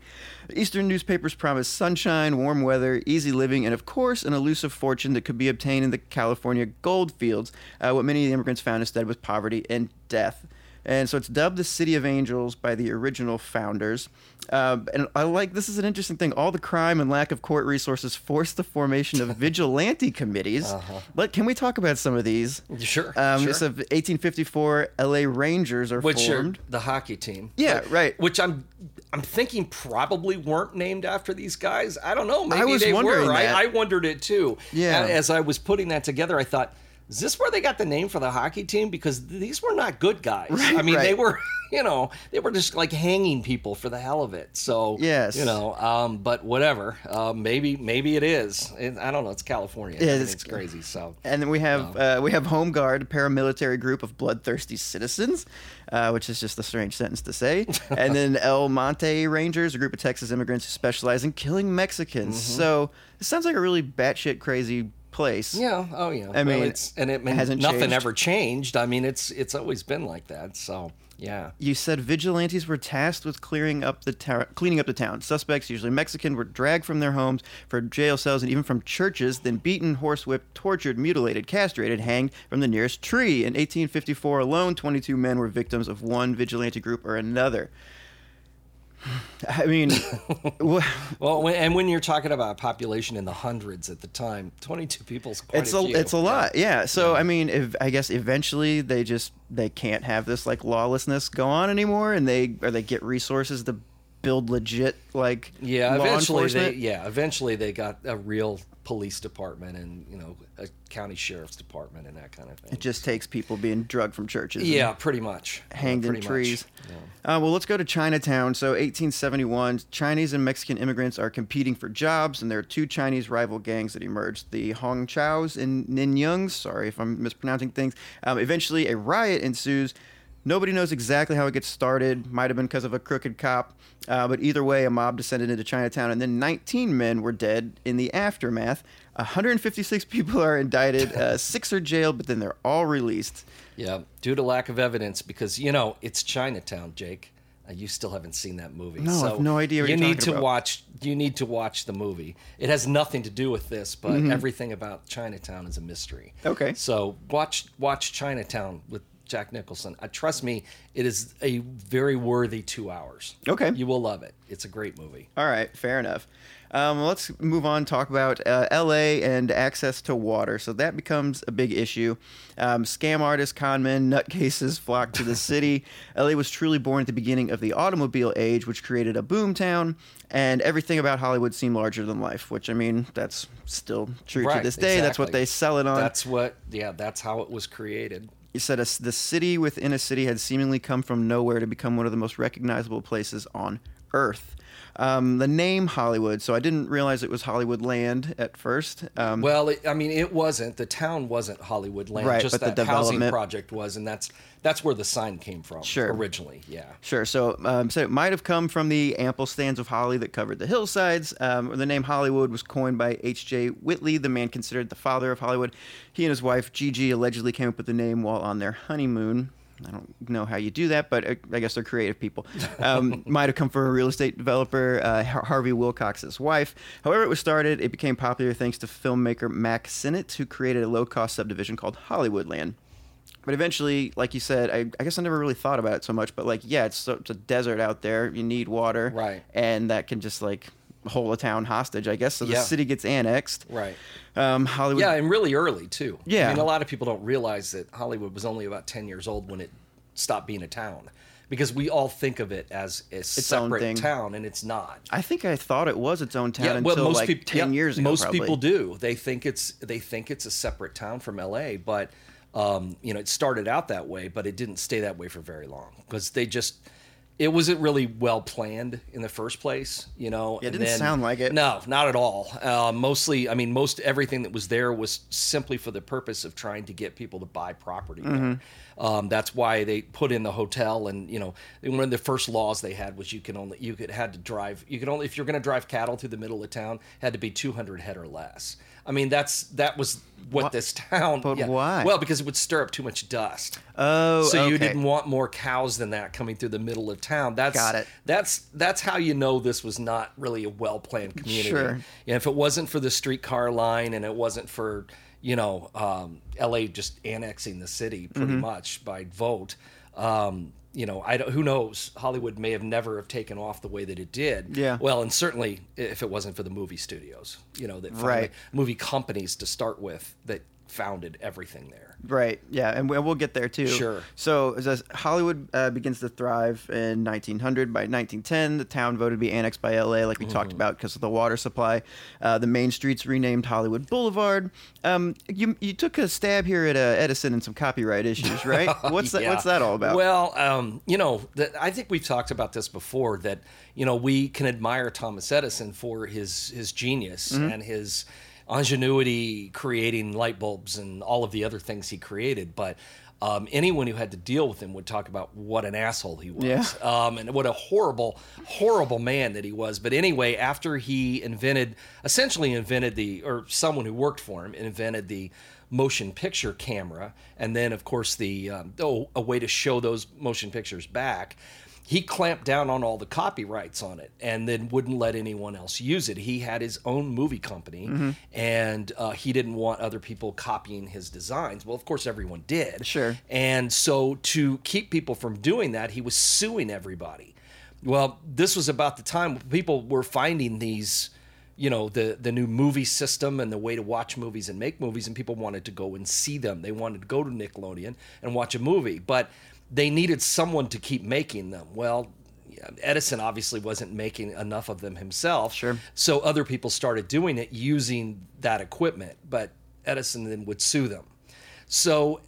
S3: Eastern newspapers promised sunshine, warm weather, easy living, and of course, an elusive fortune that could be obtained in the California gold fields. Uh, what many of the immigrants found instead was poverty and death. And so it's dubbed the City of Angels by the original founders. Um, and I like this is an interesting thing. All the crime and lack of court resources forced the formation of vigilante committees. But can we talk about some of these?
S1: Sure,
S3: Um,
S1: sure.
S3: So 1854 LA Rangers are
S1: which are
S3: formed.
S1: the hockey team.
S3: Yeah, right.
S1: Which I'm I'm thinking probably weren't named after these guys. I don't know. Maybe
S3: was
S1: they
S3: wondering
S1: were.
S3: that.
S1: I, I wondered it too.
S3: Yeah.
S1: As I was putting that together, I thought, is this where they got the name for the hockey team? Because these were not good guys.
S3: Right,
S1: I mean, they were, you know, they were just like hanging people for the hell of it. So
S3: Yes.
S1: you know, um, but whatever. Uh, maybe maybe it is. It, I don't know. It's California.
S3: Yeah,
S1: Everything's
S3: it's-
S1: crazy. So
S3: And then we have uh, we have Home Guard, a paramilitary group of bloodthirsty citizens, uh, which is just a strange sentence to say. and then El Monte Rangers, a group of Texas immigrants who specialize in killing Mexicans.
S1: Mm-hmm.
S3: So it sounds like a really batshit crazy place.
S1: Yeah. Oh, yeah.
S3: I
S1: Well,
S3: mean,
S1: it's and it
S3: hasn't
S1: nothing
S3: changed.
S1: ever changed. I mean, it's it's always been like that. So yeah.
S3: You said vigilantes were tasked with clearing up the town, cleaning up the town. Suspects, usually Mexican, were dragged from their homes, from jail cells, and even from churches, then beaten, horsewhipped, tortured, mutilated, castrated, hanged from the nearest tree. In 1854 alone, 22 men were victims of one vigilante group or another. I mean,
S1: Well, and when you're talking about a population in the hundreds at the time, 22 people's quite
S3: it's
S1: a,
S3: a it's a lot, yeah. So I mean, if I guess eventually they just they can't have this like lawlessness go on anymore, and they or they get resources to build legit like
S1: Yeah,
S3: law
S1: eventually they yeah, eventually they got a real police department and, you know, a county sheriff's department and that kind of thing.
S3: It just takes people being drugged from churches.
S1: yeah, pretty much.
S3: Hanged in
S1: pretty much.
S3: trees.
S1: Yeah.
S3: Uh, well, let's go to Chinatown. So, 1871, Chinese and Mexican immigrants are competing for jobs, and there are two Chinese rival gangs that emerged the Hong Chows and Nin Yungs. Sorry if I'm mispronouncing things. Um, eventually, a riot ensues. Nobody knows exactly how it gets started. Might have been because of a crooked cop. Uh, but either way, a mob descended into Chinatown, and then 19 men were dead in the aftermath. 156 people are indicted, uh, six are jailed, but then they're all released.
S1: Yeah, due to lack of evidence, because you know it's Chinatown, Jake. Uh, you still haven't seen that movie.
S3: No, I have no idea what
S1: you
S3: you're
S1: need to
S3: about.
S1: watch. You need to watch the movie. It has nothing to do with this, but
S3: Mm-hmm.
S1: everything about Chinatown is a mystery.
S3: Okay.
S1: So watch watch Chinatown with Jack Nicholson. Uh, trust me, it is a very worthy two hours.
S3: Okay.
S1: you will love it. It's a great movie.
S3: All right, fair enough. Um, let's move on. Talk about uh, L.A. and access to water. So that becomes a big issue. Um, scam artists, con men, nutcases flock to the city. L.A. was truly born at the beginning of the automobile age, which created a boom town, and everything about Hollywood seemed larger than life. Which I mean, that's still true to this day. That's what they sell it on.
S1: That's what. Yeah, that's how it was created.
S3: You said the city within a city had seemingly come from nowhere to become one of the most recognizable places on Earth. Um, the name Hollywood, so I didn't realize it was Hollywood Land at first. Um,
S1: Well, it, I mean, it wasn't. The town wasn't Hollywood Land.
S3: Right,
S1: just
S3: but the
S1: that housing project was, and that's that's where the sign came from.
S3: Sure.
S1: Originally, yeah.
S3: Sure. So, um, so it might have come from the ample stands of holly that covered the hillsides. Um, the name Hollywood was coined by H.J. Whitley, the man considered the father of Hollywood. He and his wife Gigi allegedly came up with the name while on their honeymoon. I don't know how you do that, but I I guess they're creative people. Um, might have come from a real estate developer, uh, Harvey Wilcox's wife. However, it was started, it became popular thanks to filmmaker Mack Sennett, who created a low-cost subdivision called Hollywoodland. But eventually, like you said, I, I guess I never really thought about it so much. But like, yeah, it's, so, it's a desert out there. You need water,
S1: Right.
S3: And that can just like hold a town hostage, I guess. So the
S1: Yeah.
S3: city gets annexed.
S1: Right.
S3: Um, Hollywood.
S1: Yeah, and really early too.
S3: Yeah.
S1: I mean, a lot of people don't realize that Hollywood was only about ten years old when it stopped being a town, because we all think of it as a
S3: own
S1: separate town, and it's not.
S3: I think I thought it was its own town
S1: Yeah,
S3: until
S1: well, most
S3: like
S1: people,
S3: ten
S1: yeah,
S3: years ago.
S1: Most
S3: probably.
S1: people do. They think it's they think it's a separate town from L.A., but um, you know, it started out that way, but it didn't stay that way for very long because they just it wasn't really well planned in the first place. You know,
S3: Yeah, it
S1: and
S3: didn't
S1: then-
S3: sound like it.
S1: No, not at all. Uh, mostly, I mean, most everything that was there was simply for the purpose of trying to get people to buy property.
S3: Mm-hmm.
S1: Um, that's why they put in the hotel, and you know, one of the first laws they had was you can only you could had to drive you could only if you're going to drive cattle through the middle of town had to be 200 head or less. I mean, that's that was what this town.
S3: But
S1: yeah.
S3: why?
S1: Well, because it would stir up too much dust.
S3: Oh,
S1: so you didn't want more cows than that coming through the middle of town. That's
S3: Got it.
S1: That's that's how you know this was not really a well planned community.
S3: Sure.
S1: Yeah, if it wasn't for the streetcar line and it wasn't for you know um, L.A. just annexing the city
S3: Mm-hmm.
S1: pretty much by vote. Um, you know, I don't, who knows? Hollywood may have never have taken off the way that it did.
S3: Yeah.
S1: Well, and certainly if it wasn't for the movie studios, you know, that
S3: Right.
S1: movie companies to start with that founded everything there.
S3: Right. Yeah, and we- we'll get there too.
S1: Sure.
S3: So as Hollywood uh, begins to thrive in 1900, by 1910, the town voted to be annexed by LA, like we
S1: Mm-hmm.
S3: talked about, because of the water supply. Uh, the main streets renamed Hollywood Boulevard. Um, you you took a stab here at uh, Edison and some copyright issues, right? What's that? What's that all about?
S1: Well, um, you know, the, I think we've talked about this before. That you know, we can admire Thomas Edison for his his genius
S3: Mm-hmm.
S1: and his ingenuity creating light bulbs and all of the other things he created, but. Um, anyone who had to deal with him would talk about what an asshole he was,
S3: Yeah.
S1: um, and what a horrible, horrible man that he was. But anyway, after he invented, essentially invented the, or someone who worked for him invented the motion picture camera, and then of course the um, oh, a way to show those motion pictures back. He clamped down on all the copyrights on it, and then wouldn't let anyone else use it. He had his own movie company, and uh, he didn't want other people copying his designs. Well, of course, everyone did.
S3: Sure.
S1: And so to keep people from doing that, he was suing everybody. Well, this was about the time people were finding these, you know, the the new movie system and the way to watch movies and make movies, and people wanted to go and see them. They wanted to go to Nickelodeon and watch a movie, but they needed someone to keep making them. Well, Edison obviously wasn't making enough of them himself.
S3: Sure.
S1: So other people started doing it using that equipment, but Edison then would sue them. So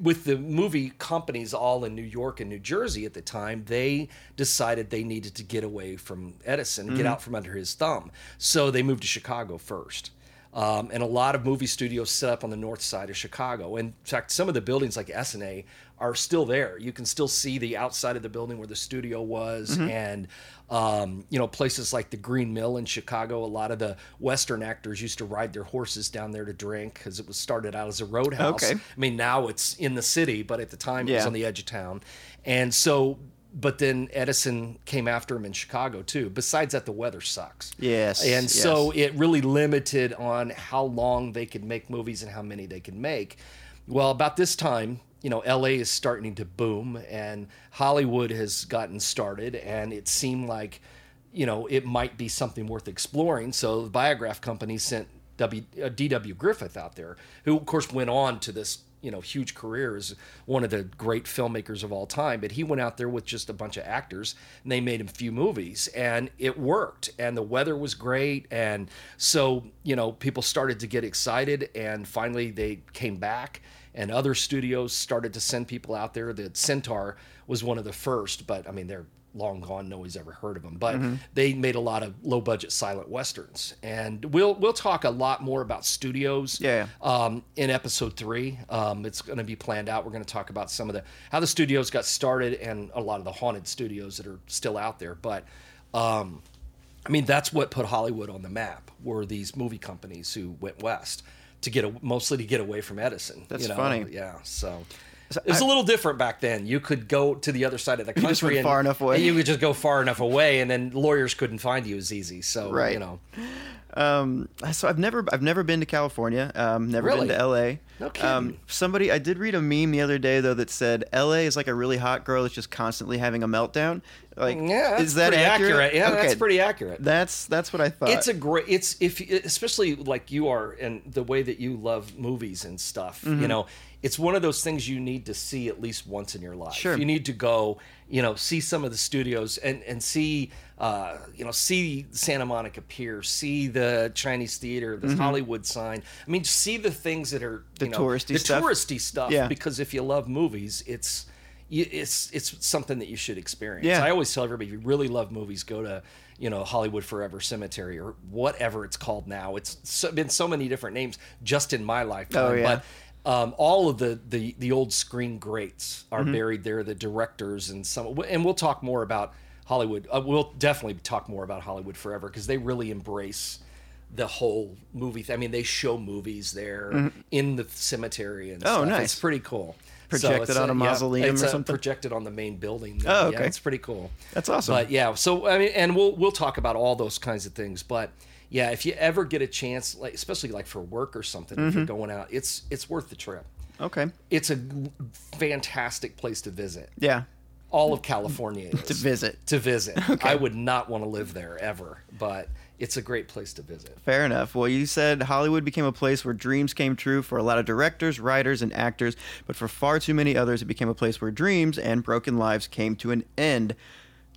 S1: with the movie companies all in New York and New Jersey at the time, they decided they needed to get away from Edison, get mm-hmm. out from under his thumb. So they moved to Chicago first. Um, and a lot of movie studios set up on the north side of Chicago. In fact, some of the buildings like Essanay are still there. You can still see the outside of the building where the studio was, and um, you know places like the Green Mill in Chicago. A lot of the Western actors used to ride their horses down there to drink because it was started out as a roadhouse.
S3: Okay.
S1: I mean, now it's in the city, but at the time it was on the edge of town, and so. But then Edison came after him in Chicago too. Besides that, the weather sucks.
S3: Yes,
S1: And
S3: yes.
S1: so it really limited on how long they could make movies and how many they could make. Well, about this time, you know, LA is starting to boom and Hollywood has gotten started and it seemed like, you know, it might be something worth exploring. So the Biograph company sent W, uh, D.W. Griffith out there, who of course went on to this you know huge career as one of the great filmmakers of all time but he went out there with just a bunch of actors and they made him a few movies and it worked and the weather was great and so you know people started to get excited and finally they came back and other studios started to send people out there. The centaur was one of the first but i mean they're long gone nobody's ever heard of them but they made a lot of low budget silent westerns and we'll we'll talk a lot more about studios
S3: Yeah.
S1: um, in episode three. Um, it's going to be planned out. We're going to talk about some of the how the studios got started and a lot of the haunted studios that are still out there. But um, I mean, that's what put Hollywood on the map. Were these movie companies who went west to get a, mostly to get away from Edison?
S3: That's
S1: you know?
S3: funny.
S1: Yeah. So. It was a little different back then. You could go to the other side of the country and,
S3: far enough away.
S1: you could just go far enough away, and then lawyers couldn't find you as easy. So
S3: Right.
S1: you know,
S3: Um, so I've never I've never been to California. Um, never
S1: Really?
S3: been to LA.
S1: No kidding.
S3: Um, somebody I did read a meme the other day though that said LA is like a really hot girl that's just constantly having a meltdown. Like,
S1: yeah, that's
S3: is that
S1: pretty
S3: accurate?
S1: Yeah, that's pretty accurate.
S3: That's that's what I thought.
S1: It's a great. It's if especially like you are and the way that you love movies and stuff.
S3: Mm-hmm.
S1: You know, it's one of those things you need to see at least once in your life.
S3: Sure.
S1: You need to go. You know, see some of the studios and and see. Uh, you know, see Santa Monica Pier, see the Chinese theater, the Hollywood sign. I mean, see the things that are
S3: Mm-hmm. The
S1: you know,
S3: touristy
S1: the
S3: stuff.
S1: touristy stuff.
S3: Yeah.
S1: Because if you love movies, it's it's it's something that you should experience.
S3: Yeah.
S1: I always tell everybody, if you really love movies, go to you know Hollywood Forever Cemetery or whatever it's called now. It's so, been so many different names just in my lifetime.
S3: Oh, yeah.
S1: But um, all of the, the the old screen greats are
S3: Mm-hmm.
S1: buried there. The directors and some, and we'll talk more about Hollywood. Uh, we'll definitely talk more about Hollywood Forever because they really embrace the whole movie. Th- I mean, they show movies there in the cemetery and
S3: Mm-hmm. Oh,
S1: stuff.
S3: nice.
S1: It's pretty cool.
S3: Projected
S1: it's,
S3: on a
S1: yeah,
S3: mausoleum
S1: it's,
S3: or something?
S1: projected on the main building.
S3: Oh,
S1: Yeah,
S3: okay.
S1: it's pretty cool.
S3: That's awesome.
S1: But yeah, so I mean, and we'll we'll talk about all those kinds of things. But yeah, if you ever get a chance, like especially like for work or something, if
S3: Mm-hmm.
S1: you're going out, it's it's worth the trip.
S3: okay.
S1: It's a fantastic place to visit.
S3: Yeah.
S1: All of California is
S3: To visit.
S1: To visit. I would not want to live there ever, but it's a great place to visit.
S3: Fair enough. Well, you said Hollywood became a place where dreams came true for a lot of directors, writers, and actors, but for far too many others, it became a place where dreams and broken lives came to an end.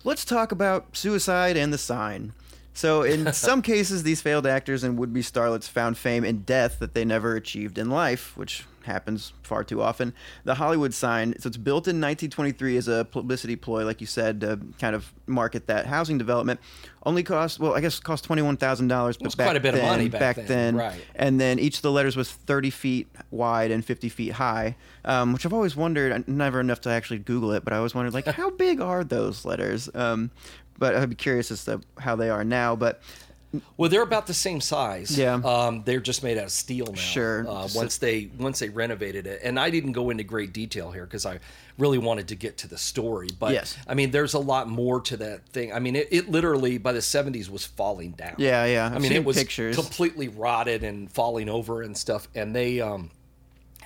S3: Let's talk about suicide and the sign. So, in some cases, these failed actors and would be starlets found fame in death that they never achieved in life, which happens far too often. The Hollywood sign, so it's built in 1923 as a publicity ploy, like you said, to kind of market that housing development. Only cost, well, I guess it cost $21,000, but
S1: was
S3: back
S1: quite a bit of
S3: then,
S1: money back then, right.
S3: and then each of the letters was 30 feet wide and 50 feet high, um, which I've always wondered, never enough to actually Google it, but I always wondered, like, how big are those letters? Um, but I'd be curious as to how they are now. But
S1: Well, they're about the same size.
S3: Yeah.
S1: Um, they're just made out of steel now.
S3: Sure.
S1: Uh, once they once they renovated it, and I didn't go into great detail here because I really wanted to get to the story. But
S3: Yes.
S1: I mean, there's a lot more to that thing. I mean, it, it literally by the 70s was falling down.
S3: Yeah, yeah. I've
S1: I mean, it was
S3: pictures.
S1: completely rotted and falling over and stuff. And they um,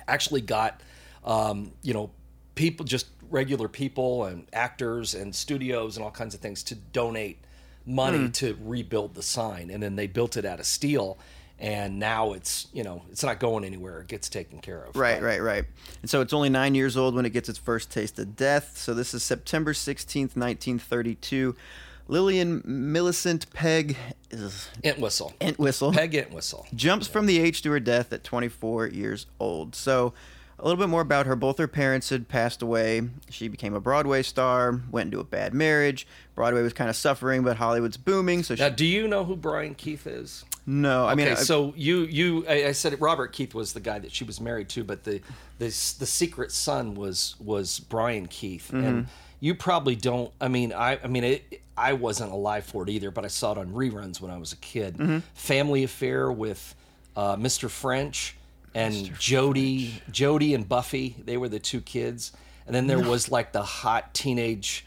S1: actually got, um, you know, people, just regular people and actors and studios and all kinds of things to donate money
S3: Hmm.
S1: to rebuild the sign. And then they built it out of steel. and now it's you know it's not going anywhere. It gets taken care of.
S3: Right,
S1: But-
S3: right, right. And so it's only nine years old when it gets its first taste of death. So this is September 16th, 1932. Lillian Millicent Peg is
S1: Entwistle.
S3: Entwistle
S1: Peg Entwistle.
S3: jumps from the age to her death at 24 years old. So a little bit more about her. Both her parents had passed away. She became a Broadway star, went into a bad marriage. Broadway was kind of suffering, but Hollywood's booming. So she,
S1: Now, do you know who Brian Keith is?
S3: no, I mean, I-
S1: so you you I, I said Robert Keith was the guy that she was married to, but the the the secret son was was Brian Keith,
S3: Mm-hmm.
S1: and you probably don't. I mean, I I mean it. I wasn't alive for it either, but I saw it on reruns when I was a kid.
S3: Mm-hmm.
S1: Family Affair with uh, Mr. French and Jody, Jody and Buffy. They were the two kids, and then there was like the hot teenage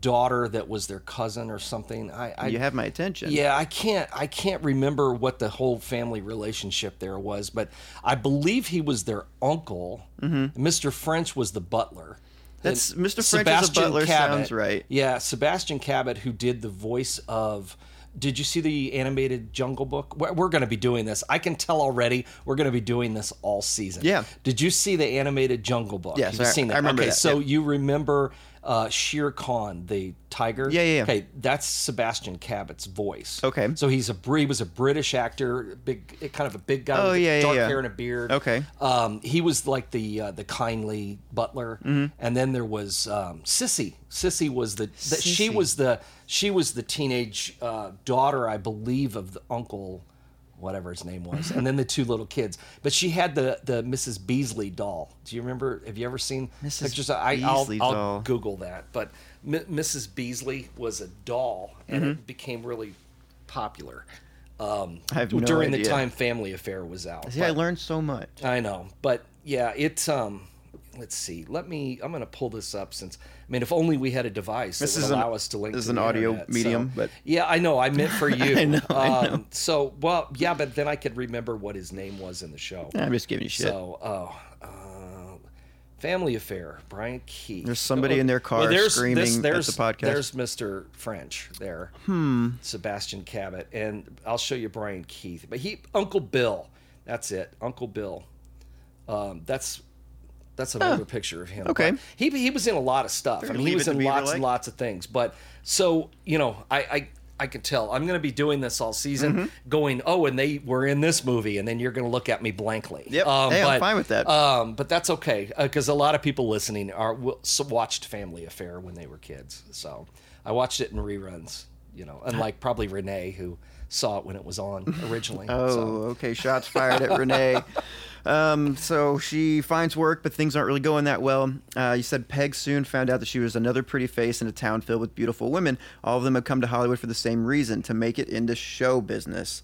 S1: daughter that was their cousin or something. I, I
S3: you have my attention.
S1: yeah, I can't I can't remember what the whole family relationship there was, but I believe he was their uncle. Mm-hmm. Mr. French was the butler.
S3: That's-
S1: And
S3: Mr. French as a butler sounds right.
S1: Yeah, Sebastian Cabot, who did the voice of. Did you see the animated Jungle Book? We're, we're going to be doing this. I can tell already. We're going to be doing this all season.
S3: Yeah.
S1: Did you see the animated Jungle Book?
S3: Yes,
S1: Have
S3: I-
S1: seen that?
S3: I remember
S1: okay,
S3: that,
S1: so
S3: yeah.
S1: you remember uh, Shere Khan, the tiger?
S3: Yeah, yeah, yeah.
S1: Okay, that's Sebastian Cabot's voice.
S3: Okay.
S1: So he's a he was a British actor, big kind of a big guy
S3: Oh,
S1: with
S3: yeah, yeah,
S1: dark
S3: yeah.
S1: hair and a beard.
S3: Okay.
S1: Um, he was like the uh, the kindly butler,
S3: Mm-hmm.
S1: and then there was um, Sissy. Sissy was the, the she was the she was the teenage uh, daughter, I believe, of the uncle, whatever his name was, and then the two little kids. But she had the the Mrs. Beasley doll. Do you remember? Have you ever seen
S3: Mrs.
S1: pictures? I, I'll,
S3: Beasley
S1: I'll. Google that. But M- Mrs. Beasley was a doll, and
S3: Mm-hmm.
S1: it became really popular. Um,
S3: I have no
S1: during the time Family Affair was out.
S3: See, I learned so much.
S1: I know, but yeah, it's um. Let's see. Let me. I'm going to pull this up since. I mean, if only we had a device
S3: This
S1: that would
S3: is an-
S1: allow us to link.
S3: this is an audio
S1: internet,
S3: medium,
S1: so-
S3: but-
S1: yeah, I know. I meant for you.
S3: I know, I know.
S1: Um, so well, yeah, but then I could remember what his name was in the show.
S3: I'm just giving you shit.
S1: So, oh, uh, Family Affair, Brian Keith.
S3: There's somebody in their car
S1: there's,
S3: screaming
S1: this,
S3: at the podcast.
S1: There's Mr. French there. Hmm. Sebastian Cabot, and I'll show you Brian Keith. But he, Uncle Bill, that's it, Uncle Bill. Um, that's that's an older picture of him.
S3: Okay.
S1: But he he was in a lot of stuff. I mean, he was in
S3: Beaver
S1: lots and lots of things. But so you know, I I. I can tell. I'm going to be doing this all season,
S3: Mm-hmm.
S1: going, oh, and they were in this movie, and then you're going to look at me blankly.
S3: Yep. Hey, I'm fine with that.
S1: Um, but that's okay because a lot of people listening are will- watched Family Affair when they were kids. So I watched it in reruns, you know, unlike probably Renee who saw it when it was on originally.
S3: Oh,
S1: so.
S3: okay. Shots fired at Renee. Um, so she finds work, but things aren't really going that well. Uh, you said Peg soon found out that she was another pretty face in a town filled with beautiful women. All of them have come to Hollywood for the same reason to make it into show business.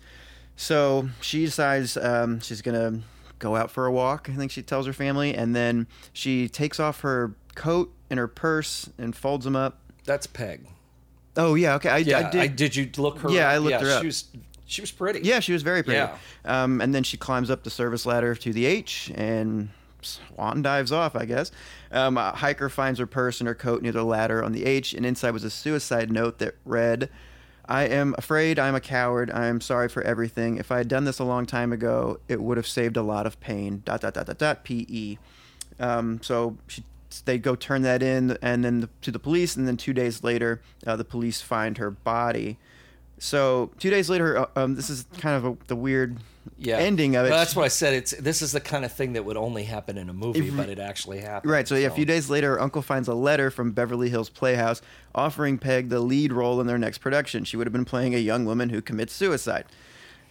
S3: So she decides um, she's going to go out for a walk, I think she tells her family, and then she takes off her coat and her purse and folds them up.
S1: That's Peg.
S3: Oh, yeah, okay. I,
S1: Yeah,
S3: I did.
S1: you look her?
S3: Yeah, I looked
S1: yeah,
S3: her up.
S1: She was she was pretty.
S3: Yeah, she was very pretty.
S1: Yeah.
S3: Um, and then she climbs up the service ladder to the H and swan dives off, I guess. Um, a hiker finds her purse and her coat near the ladder on the H, and inside was a suicide note that read, I am afraid I'm a coward. I am sorry for everything. If I had done this a long time ago, it would have saved a lot of pain. Dot, dot, dot, dot, dot, P-E. Um, so she they go turn that in and then the, to the police and then two days later uh, the police find her body so two days later uh, um, this is kind of a, the weird
S1: yeah.
S3: ending of it
S1: Well, that's what I said. It's this is the kind of thing that would only happen in a movie, but it actually happened.
S3: Right. So yeah, a few days later, her uncle finds a letter from Beverly Hills Playhouse offering Peg the lead role in their next production. She would have been playing a young woman who commits suicide.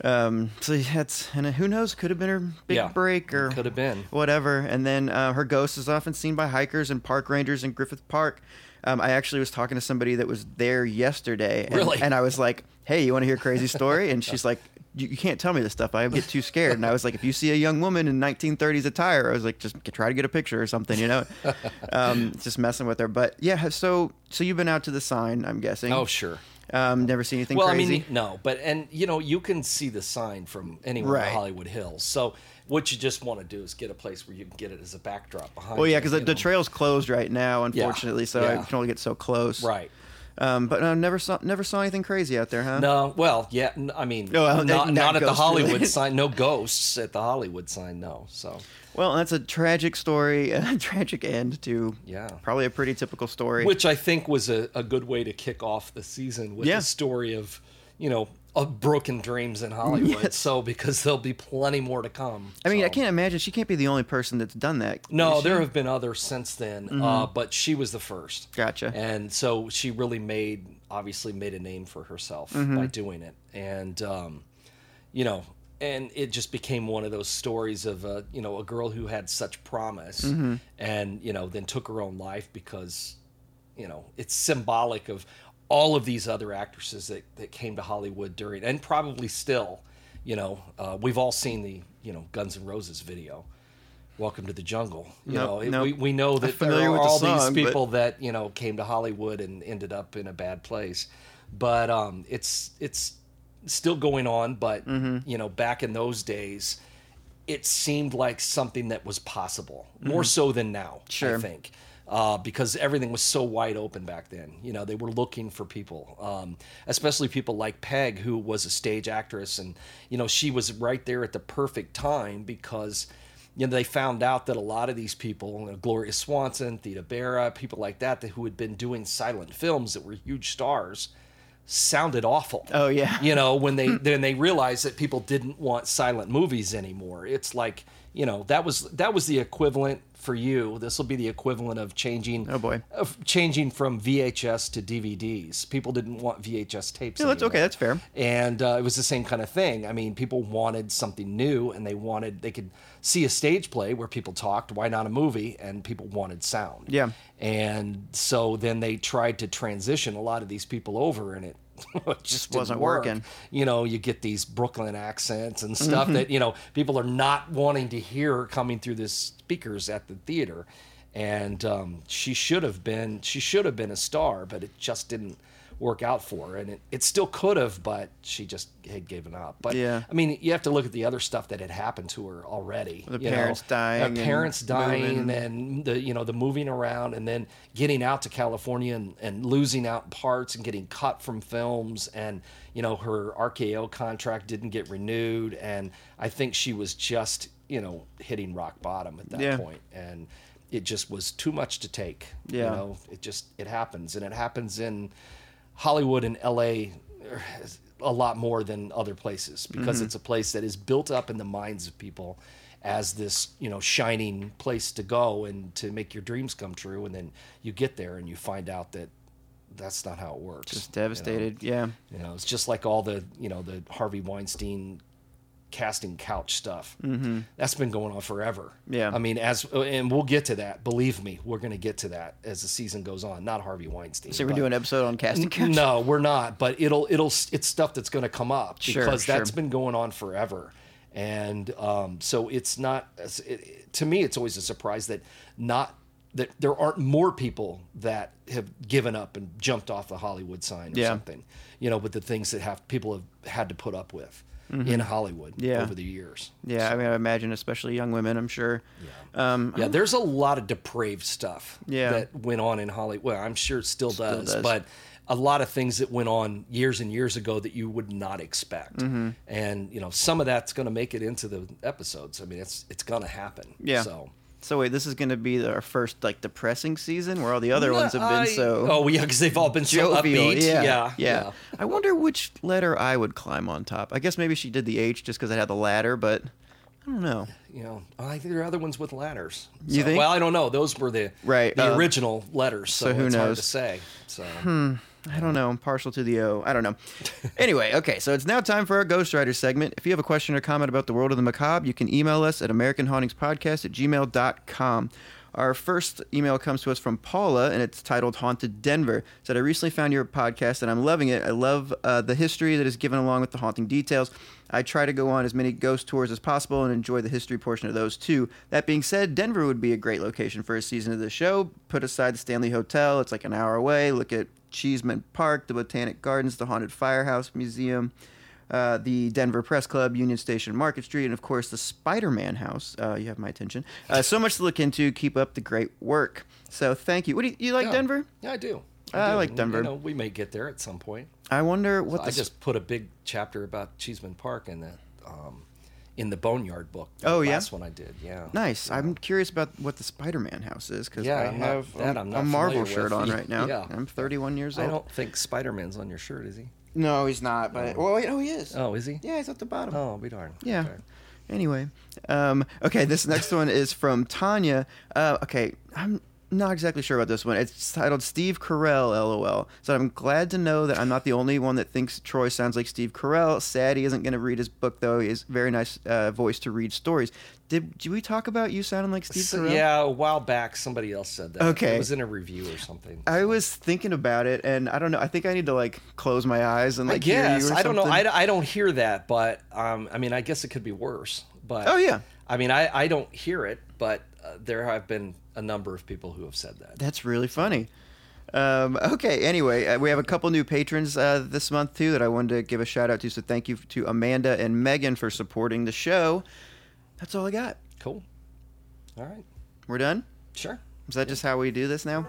S3: Um, so that's and who knows, could have been her big
S1: Yeah,
S3: break or
S1: could have been.
S3: whatever. And then uh, her ghost is often seen by hikers and park rangers in Griffith Park. Um, I actually was talking to somebody that was there yesterday, and,
S1: Really?
S3: and I was like, "Hey, you want to hear a crazy story?" And she's like, you, "You can't tell me this stuff. I get too scared." And I was like, "If you see a young woman in 1930s attire, I was like, just try to get a picture or something, you know." um, just messing with her. But yeah, so so you've been out to the sign, I'm guessing.
S1: Oh sure.
S3: Um, never seen anything
S1: Well,
S3: crazy.
S1: I mean, no, but and you know, you can see the sign from anywhere
S3: Right.
S1: in Hollywood Hills. So what you just want to do is get a place where you can get it as a backdrop behind.
S3: well, yeah, because the, the trail's closed right now, unfortunately, so I can only get so close.
S1: Right.
S3: Um, but uh, never saw never saw anything crazy out there, huh?
S1: No, well, yeah, I mean,
S3: no, well,
S1: not,
S3: not
S1: not at the Hollywood
S3: related.
S1: sign. No ghosts at the Hollywood sign. No. So
S3: Well, that's a tragic story, a tragic end to
S1: Yeah.
S3: probably a pretty typical story.
S1: which I think was a, a good way to kick off the season with
S3: Yeah.
S1: the story of, you know, of broken dreams in Hollywood.
S3: Yes.
S1: So because there'll be plenty more to come.
S3: I mean, I can't imagine she can't be the only person that's done that.
S1: No, there have been others since then, uh, but she was the first.
S3: Mm-hmm. Gotcha.
S1: And so she really made, obviously, made a name for herself
S3: Mm-hmm.
S1: by doing it. And, um, you know, and it just became one of those stories of, a, you know, a girl who had such promise
S3: Mm-hmm.
S1: and, you know, then took her own life because, you know, it's symbolic of all of these other actresses that, that came to Hollywood during, and probably still, you know, uh, we've all seen the, you know, Guns N' Roses video. Welcome to the jungle. You
S3: Nope,
S1: know, it-
S3: nope.
S1: we, we know that there are
S3: with the
S1: all
S3: song,
S1: these
S3: but-
S1: people that you know came to Hollywood and ended up in a bad place. But um, it's it's still going on. But
S3: Mm-hmm.
S1: you know, back in those days, it seemed like something that was possible
S3: Mm-hmm.
S1: more so than now.
S3: Sure.
S1: I think. Uh, because everything was so wide open back then. You know, they were looking for people, um, especially people like Peg, who was a stage actress. And, you know, she was right there at the perfect time because, you know, they found out that a lot of these people, you know, Gloria Swanson, Theda Bara, people like that, that, who had been doing silent films that were huge stars, sounded awful.
S3: Oh, yeah.
S1: You know, when they then they realized that people didn't want silent movies anymore. It's like, you know, that was that was the equivalent for you. This will be the equivalent of changing
S3: Oh, boy.
S1: of changing from VHS to DVDs. People didn't want VHS tapes.
S3: Yeah, that's okay. That's fair.
S1: And uh, it was the same kind of thing. I mean, people wanted something new, and they wanted they could see a stage play where people talked. Why not a movie? And people wanted sound.
S3: Yeah.
S1: And so then they tried to transition a lot of these people over, and it just didn't
S3: wasn't
S1: work.
S3: working.
S1: You know, you get these Brooklyn accents and stuff
S3: Mm-hmm.
S1: that you know people are not wanting to hear coming through the speakers at the theater. And um, she should have been she should have been a star, but it just didn't work out for her. And it, it still could have, but she just had given up. But
S3: Yeah.
S1: I mean, you have to look at the other stuff that had happened to her already.
S3: The
S1: you know.
S3: parents dying
S1: Uh,
S3: and
S1: parents dying,
S3: moving.
S1: and the you know the moving around, and then getting out to California and, and losing out parts and getting cut from films, and you know her RKO contract didn't get renewed, and I think she was just you know hitting rock bottom at that
S3: Yeah.
S1: point, and it just was too much to take.
S3: Yeah.
S1: you know, it just it happens, and it happens in Hollywood and LA a lot more than other places because
S3: Mm-hmm.
S1: it's a place that is built up in the minds of people as this you know shining place to go and to make your dreams come true and then you get there and you find out that that's not how it works
S3: Just
S1: you know?
S3: devastated. Yeah.
S1: you know it's just like all the you know the harvey weinstein casting couch stuff mm-hmm. that's been going on forever
S3: Yeah.
S1: i mean as and we'll get to that believe me we're going to get to that as the season goes on not harvey weinstein
S3: So we're doing an episode on casting couch.
S1: no, we're not. But it'll it'll it's stuff that's going to come up
S3: Sure,
S1: because that's been going on forever, and um, so it's not. It, to me, it's always a surprise that not that there aren't more people that have given up and jumped off the Hollywood sign or
S3: Yeah.
S1: something. You know, with the things that have people have had to put up with in Hollywood
S3: Mm-hmm. Yeah.
S1: over the years.
S3: Yeah, I mean, I imagine especially young women. I'm sure. Yeah. Um,
S1: Yeah, there's a lot of depraved stuff
S3: Yeah.
S1: that went on in Hollywood. Well, I'm sure it still, does,
S3: does.
S1: but a lot of things that went on years and years ago that you would not expect.
S3: Mm-hmm.
S1: And you know, some of that's going to make it into the episodes. I mean, it's it's going to happen.
S3: Yeah.
S1: So
S3: So wait, this is going to be our first like depressing season where all the other ones have been
S1: I-
S3: so
S1: Oh yeah, because they've all been so upbeat.
S3: yeah,
S1: yeah,
S3: yeah. I wonder which letter I would climb on top. I guess maybe she did the H just because it had the ladder, but I don't know.
S1: You know, I think there are other ones with ladders.
S3: You think?
S1: Well, I don't know. Those were the
S3: Right,
S1: the
S3: uh,
S1: original letters. So,
S3: so who
S1: it's hard
S3: knows?
S1: to say. So
S3: I don't know. I'm partial to the O. I don't know. anyway, okay, so it's now time for our Ghostwriter segment. If you have a question or comment about the world of the macabre, you can email us at AmericanHauntingsPodcast at gmail.com. Our first email comes to us from Paula, and it's titled Haunted Denver. It said, I recently found your podcast, and I'm loving it. I love uh, the history that is given along with the haunting details. I try to go on as many ghost tours as possible and enjoy the history portion of those too. That being said, Denver would be a great location for a season of the show. Put aside the Stanley Hotel, it's like an hour away. Look at Cheesman Park, the Botanic Gardens, the Haunted Firehouse Museum, uh, the Denver Press Club, Union Station, Market Street, and of course the Spider Man House. Uh, you have my attention. Uh, so much to look into. Keep up the great work. So thank you. What do you, you like
S1: yeah.
S3: Denver?
S1: Yeah, I do.
S3: I
S1: do.
S3: like Denver.
S1: You know, we may get there at some point.
S3: I wonder what
S1: I
S3: the. s-
S1: just put a big chapter about Cheesman Park in the um, in the Boneyard book.
S3: Oh, yeah?
S1: last one I did. Yeah.
S3: Nice. I'm curious about what the Spider-Man house is because
S1: Yeah,
S3: I
S1: I'm not-
S3: have
S1: that
S3: a- a Marvel shirt
S1: with.
S3: on right now.
S1: Yeah.
S3: I'm 31 years old.
S1: I don't think Spider Man's on your shirt, is he?
S3: No, he's not. But well, wait, oh, he is.
S1: Oh, is he?
S3: Yeah, he's at the bottom.
S1: Oh, be darned.
S3: Yeah.
S1: Okay.
S3: Anyway, um, okay, this next one is from Tanya. Uh, okay, I'm not exactly sure about this one. It's titled Steve Carell, lol. So I'm glad to know that I'm not the only one that thinks Troy sounds like Steve Carell. Sad he isn't going to read his book, though. He has very nice uh, voice to read stories. Did, did we talk about you sounding like Steve
S1: So-
S3: Carell?
S1: yeah, a while back, somebody else said that.
S3: Okay.
S1: It was in a review or something.
S3: I was thinking about it, and I don't know. I think I need to like close my eyes and
S1: I
S3: like hear you
S1: guess I don't know. I, I don't hear that, but um, I mean, I guess it could be worse. But
S3: Oh, yeah.
S1: I mean, I, I don't hear it, but uh, there have been a number of people who have said that.
S3: That's really funny. Um, okay, anyway, uh, we have a couple new patrons uh, this month too that I wanted to give a shout out to. So thank you to Amanda and Megan for supporting the show. That's all I got.
S1: Cool. All right.
S3: We're done.
S1: Sure.
S3: Is that just how we do this now?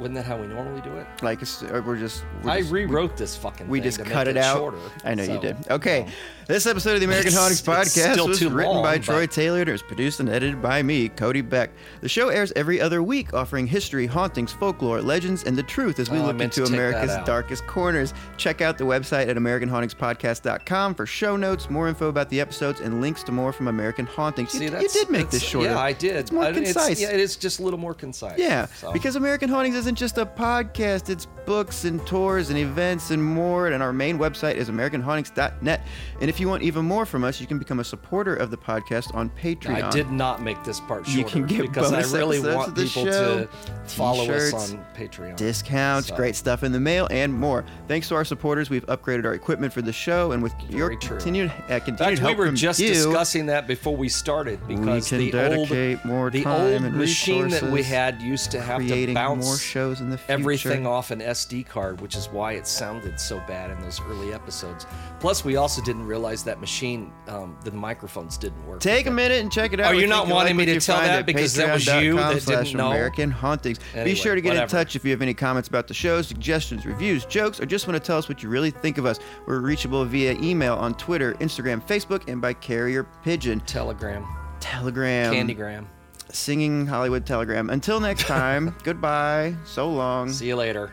S1: Wasn't that how we normally do it?
S3: Like uh, we're just. We're
S1: I
S3: just-
S1: rewrote this fucking.
S3: we just cut
S1: make
S3: it out.
S1: Shorter,
S3: I know you did. Okay, this episode of the American
S1: It's-
S3: Hauntings podcast was written by
S1: long,
S3: Troy Taylor and it was produced and edited by me, Cody Beck. The show airs every other week, offering history, hauntings, folklore, legends, and the truth as we
S1: Oh,
S3: look into
S1: to take that
S3: America's darkest corners. Check out the website at AmericanHauntingsPodcast.com for show notes, more info about the episodes, and links to more from American Hauntings.
S1: See,
S3: you, you did make this shorter.
S1: Yeah, I did.
S3: It's more
S1: I-
S3: concise.
S1: yeah, it is just a little more concise.
S3: Yeah,
S1: so.
S3: because American Hauntings isn't just a podcast, it's books and tours and events and more. And our main website is AmericanHauntings.net. And if you want even more from us, you can become a supporter of the podcast on Patreon.
S1: I did not make this part shorter
S3: You can get
S1: because
S3: bonus
S1: I really want people
S3: show,
S1: to follow us on Patreon.
S3: Discounts,
S1: So,
S3: great stuff in the mail, and more. Thanks to our supporters, we've upgraded our equipment for the show, and with your
S1: Very true.
S3: continued, uh,
S1: In
S3: continued
S1: fact, we were just
S3: you,
S1: discussing that before we started because
S3: can
S1: the old
S3: more
S1: the old machine that we had used to have to bounce
S3: shows in the future.
S1: everything off an SD card, which is why it sounded so bad in those early episodes. Plus, we also didn't realize that machine, um, the microphones didn't work.
S3: Take a minute and check it out.
S1: Are you not wanting
S3: like
S1: me to tell that because that was you that didn't know?
S3: American Hauntings. Be sure to get in touch if you have any comments about the show, suggestions, reviews, jokes, or just want to tell us what you really think of us. We're reachable via email on Twitter, Instagram, Facebook, and by carrier pigeon.
S1: Telegram,
S3: Telegram.
S1: Candygram.
S3: Singing Hollywood Telegram. Until next time, goodbye. So long.
S1: See you later.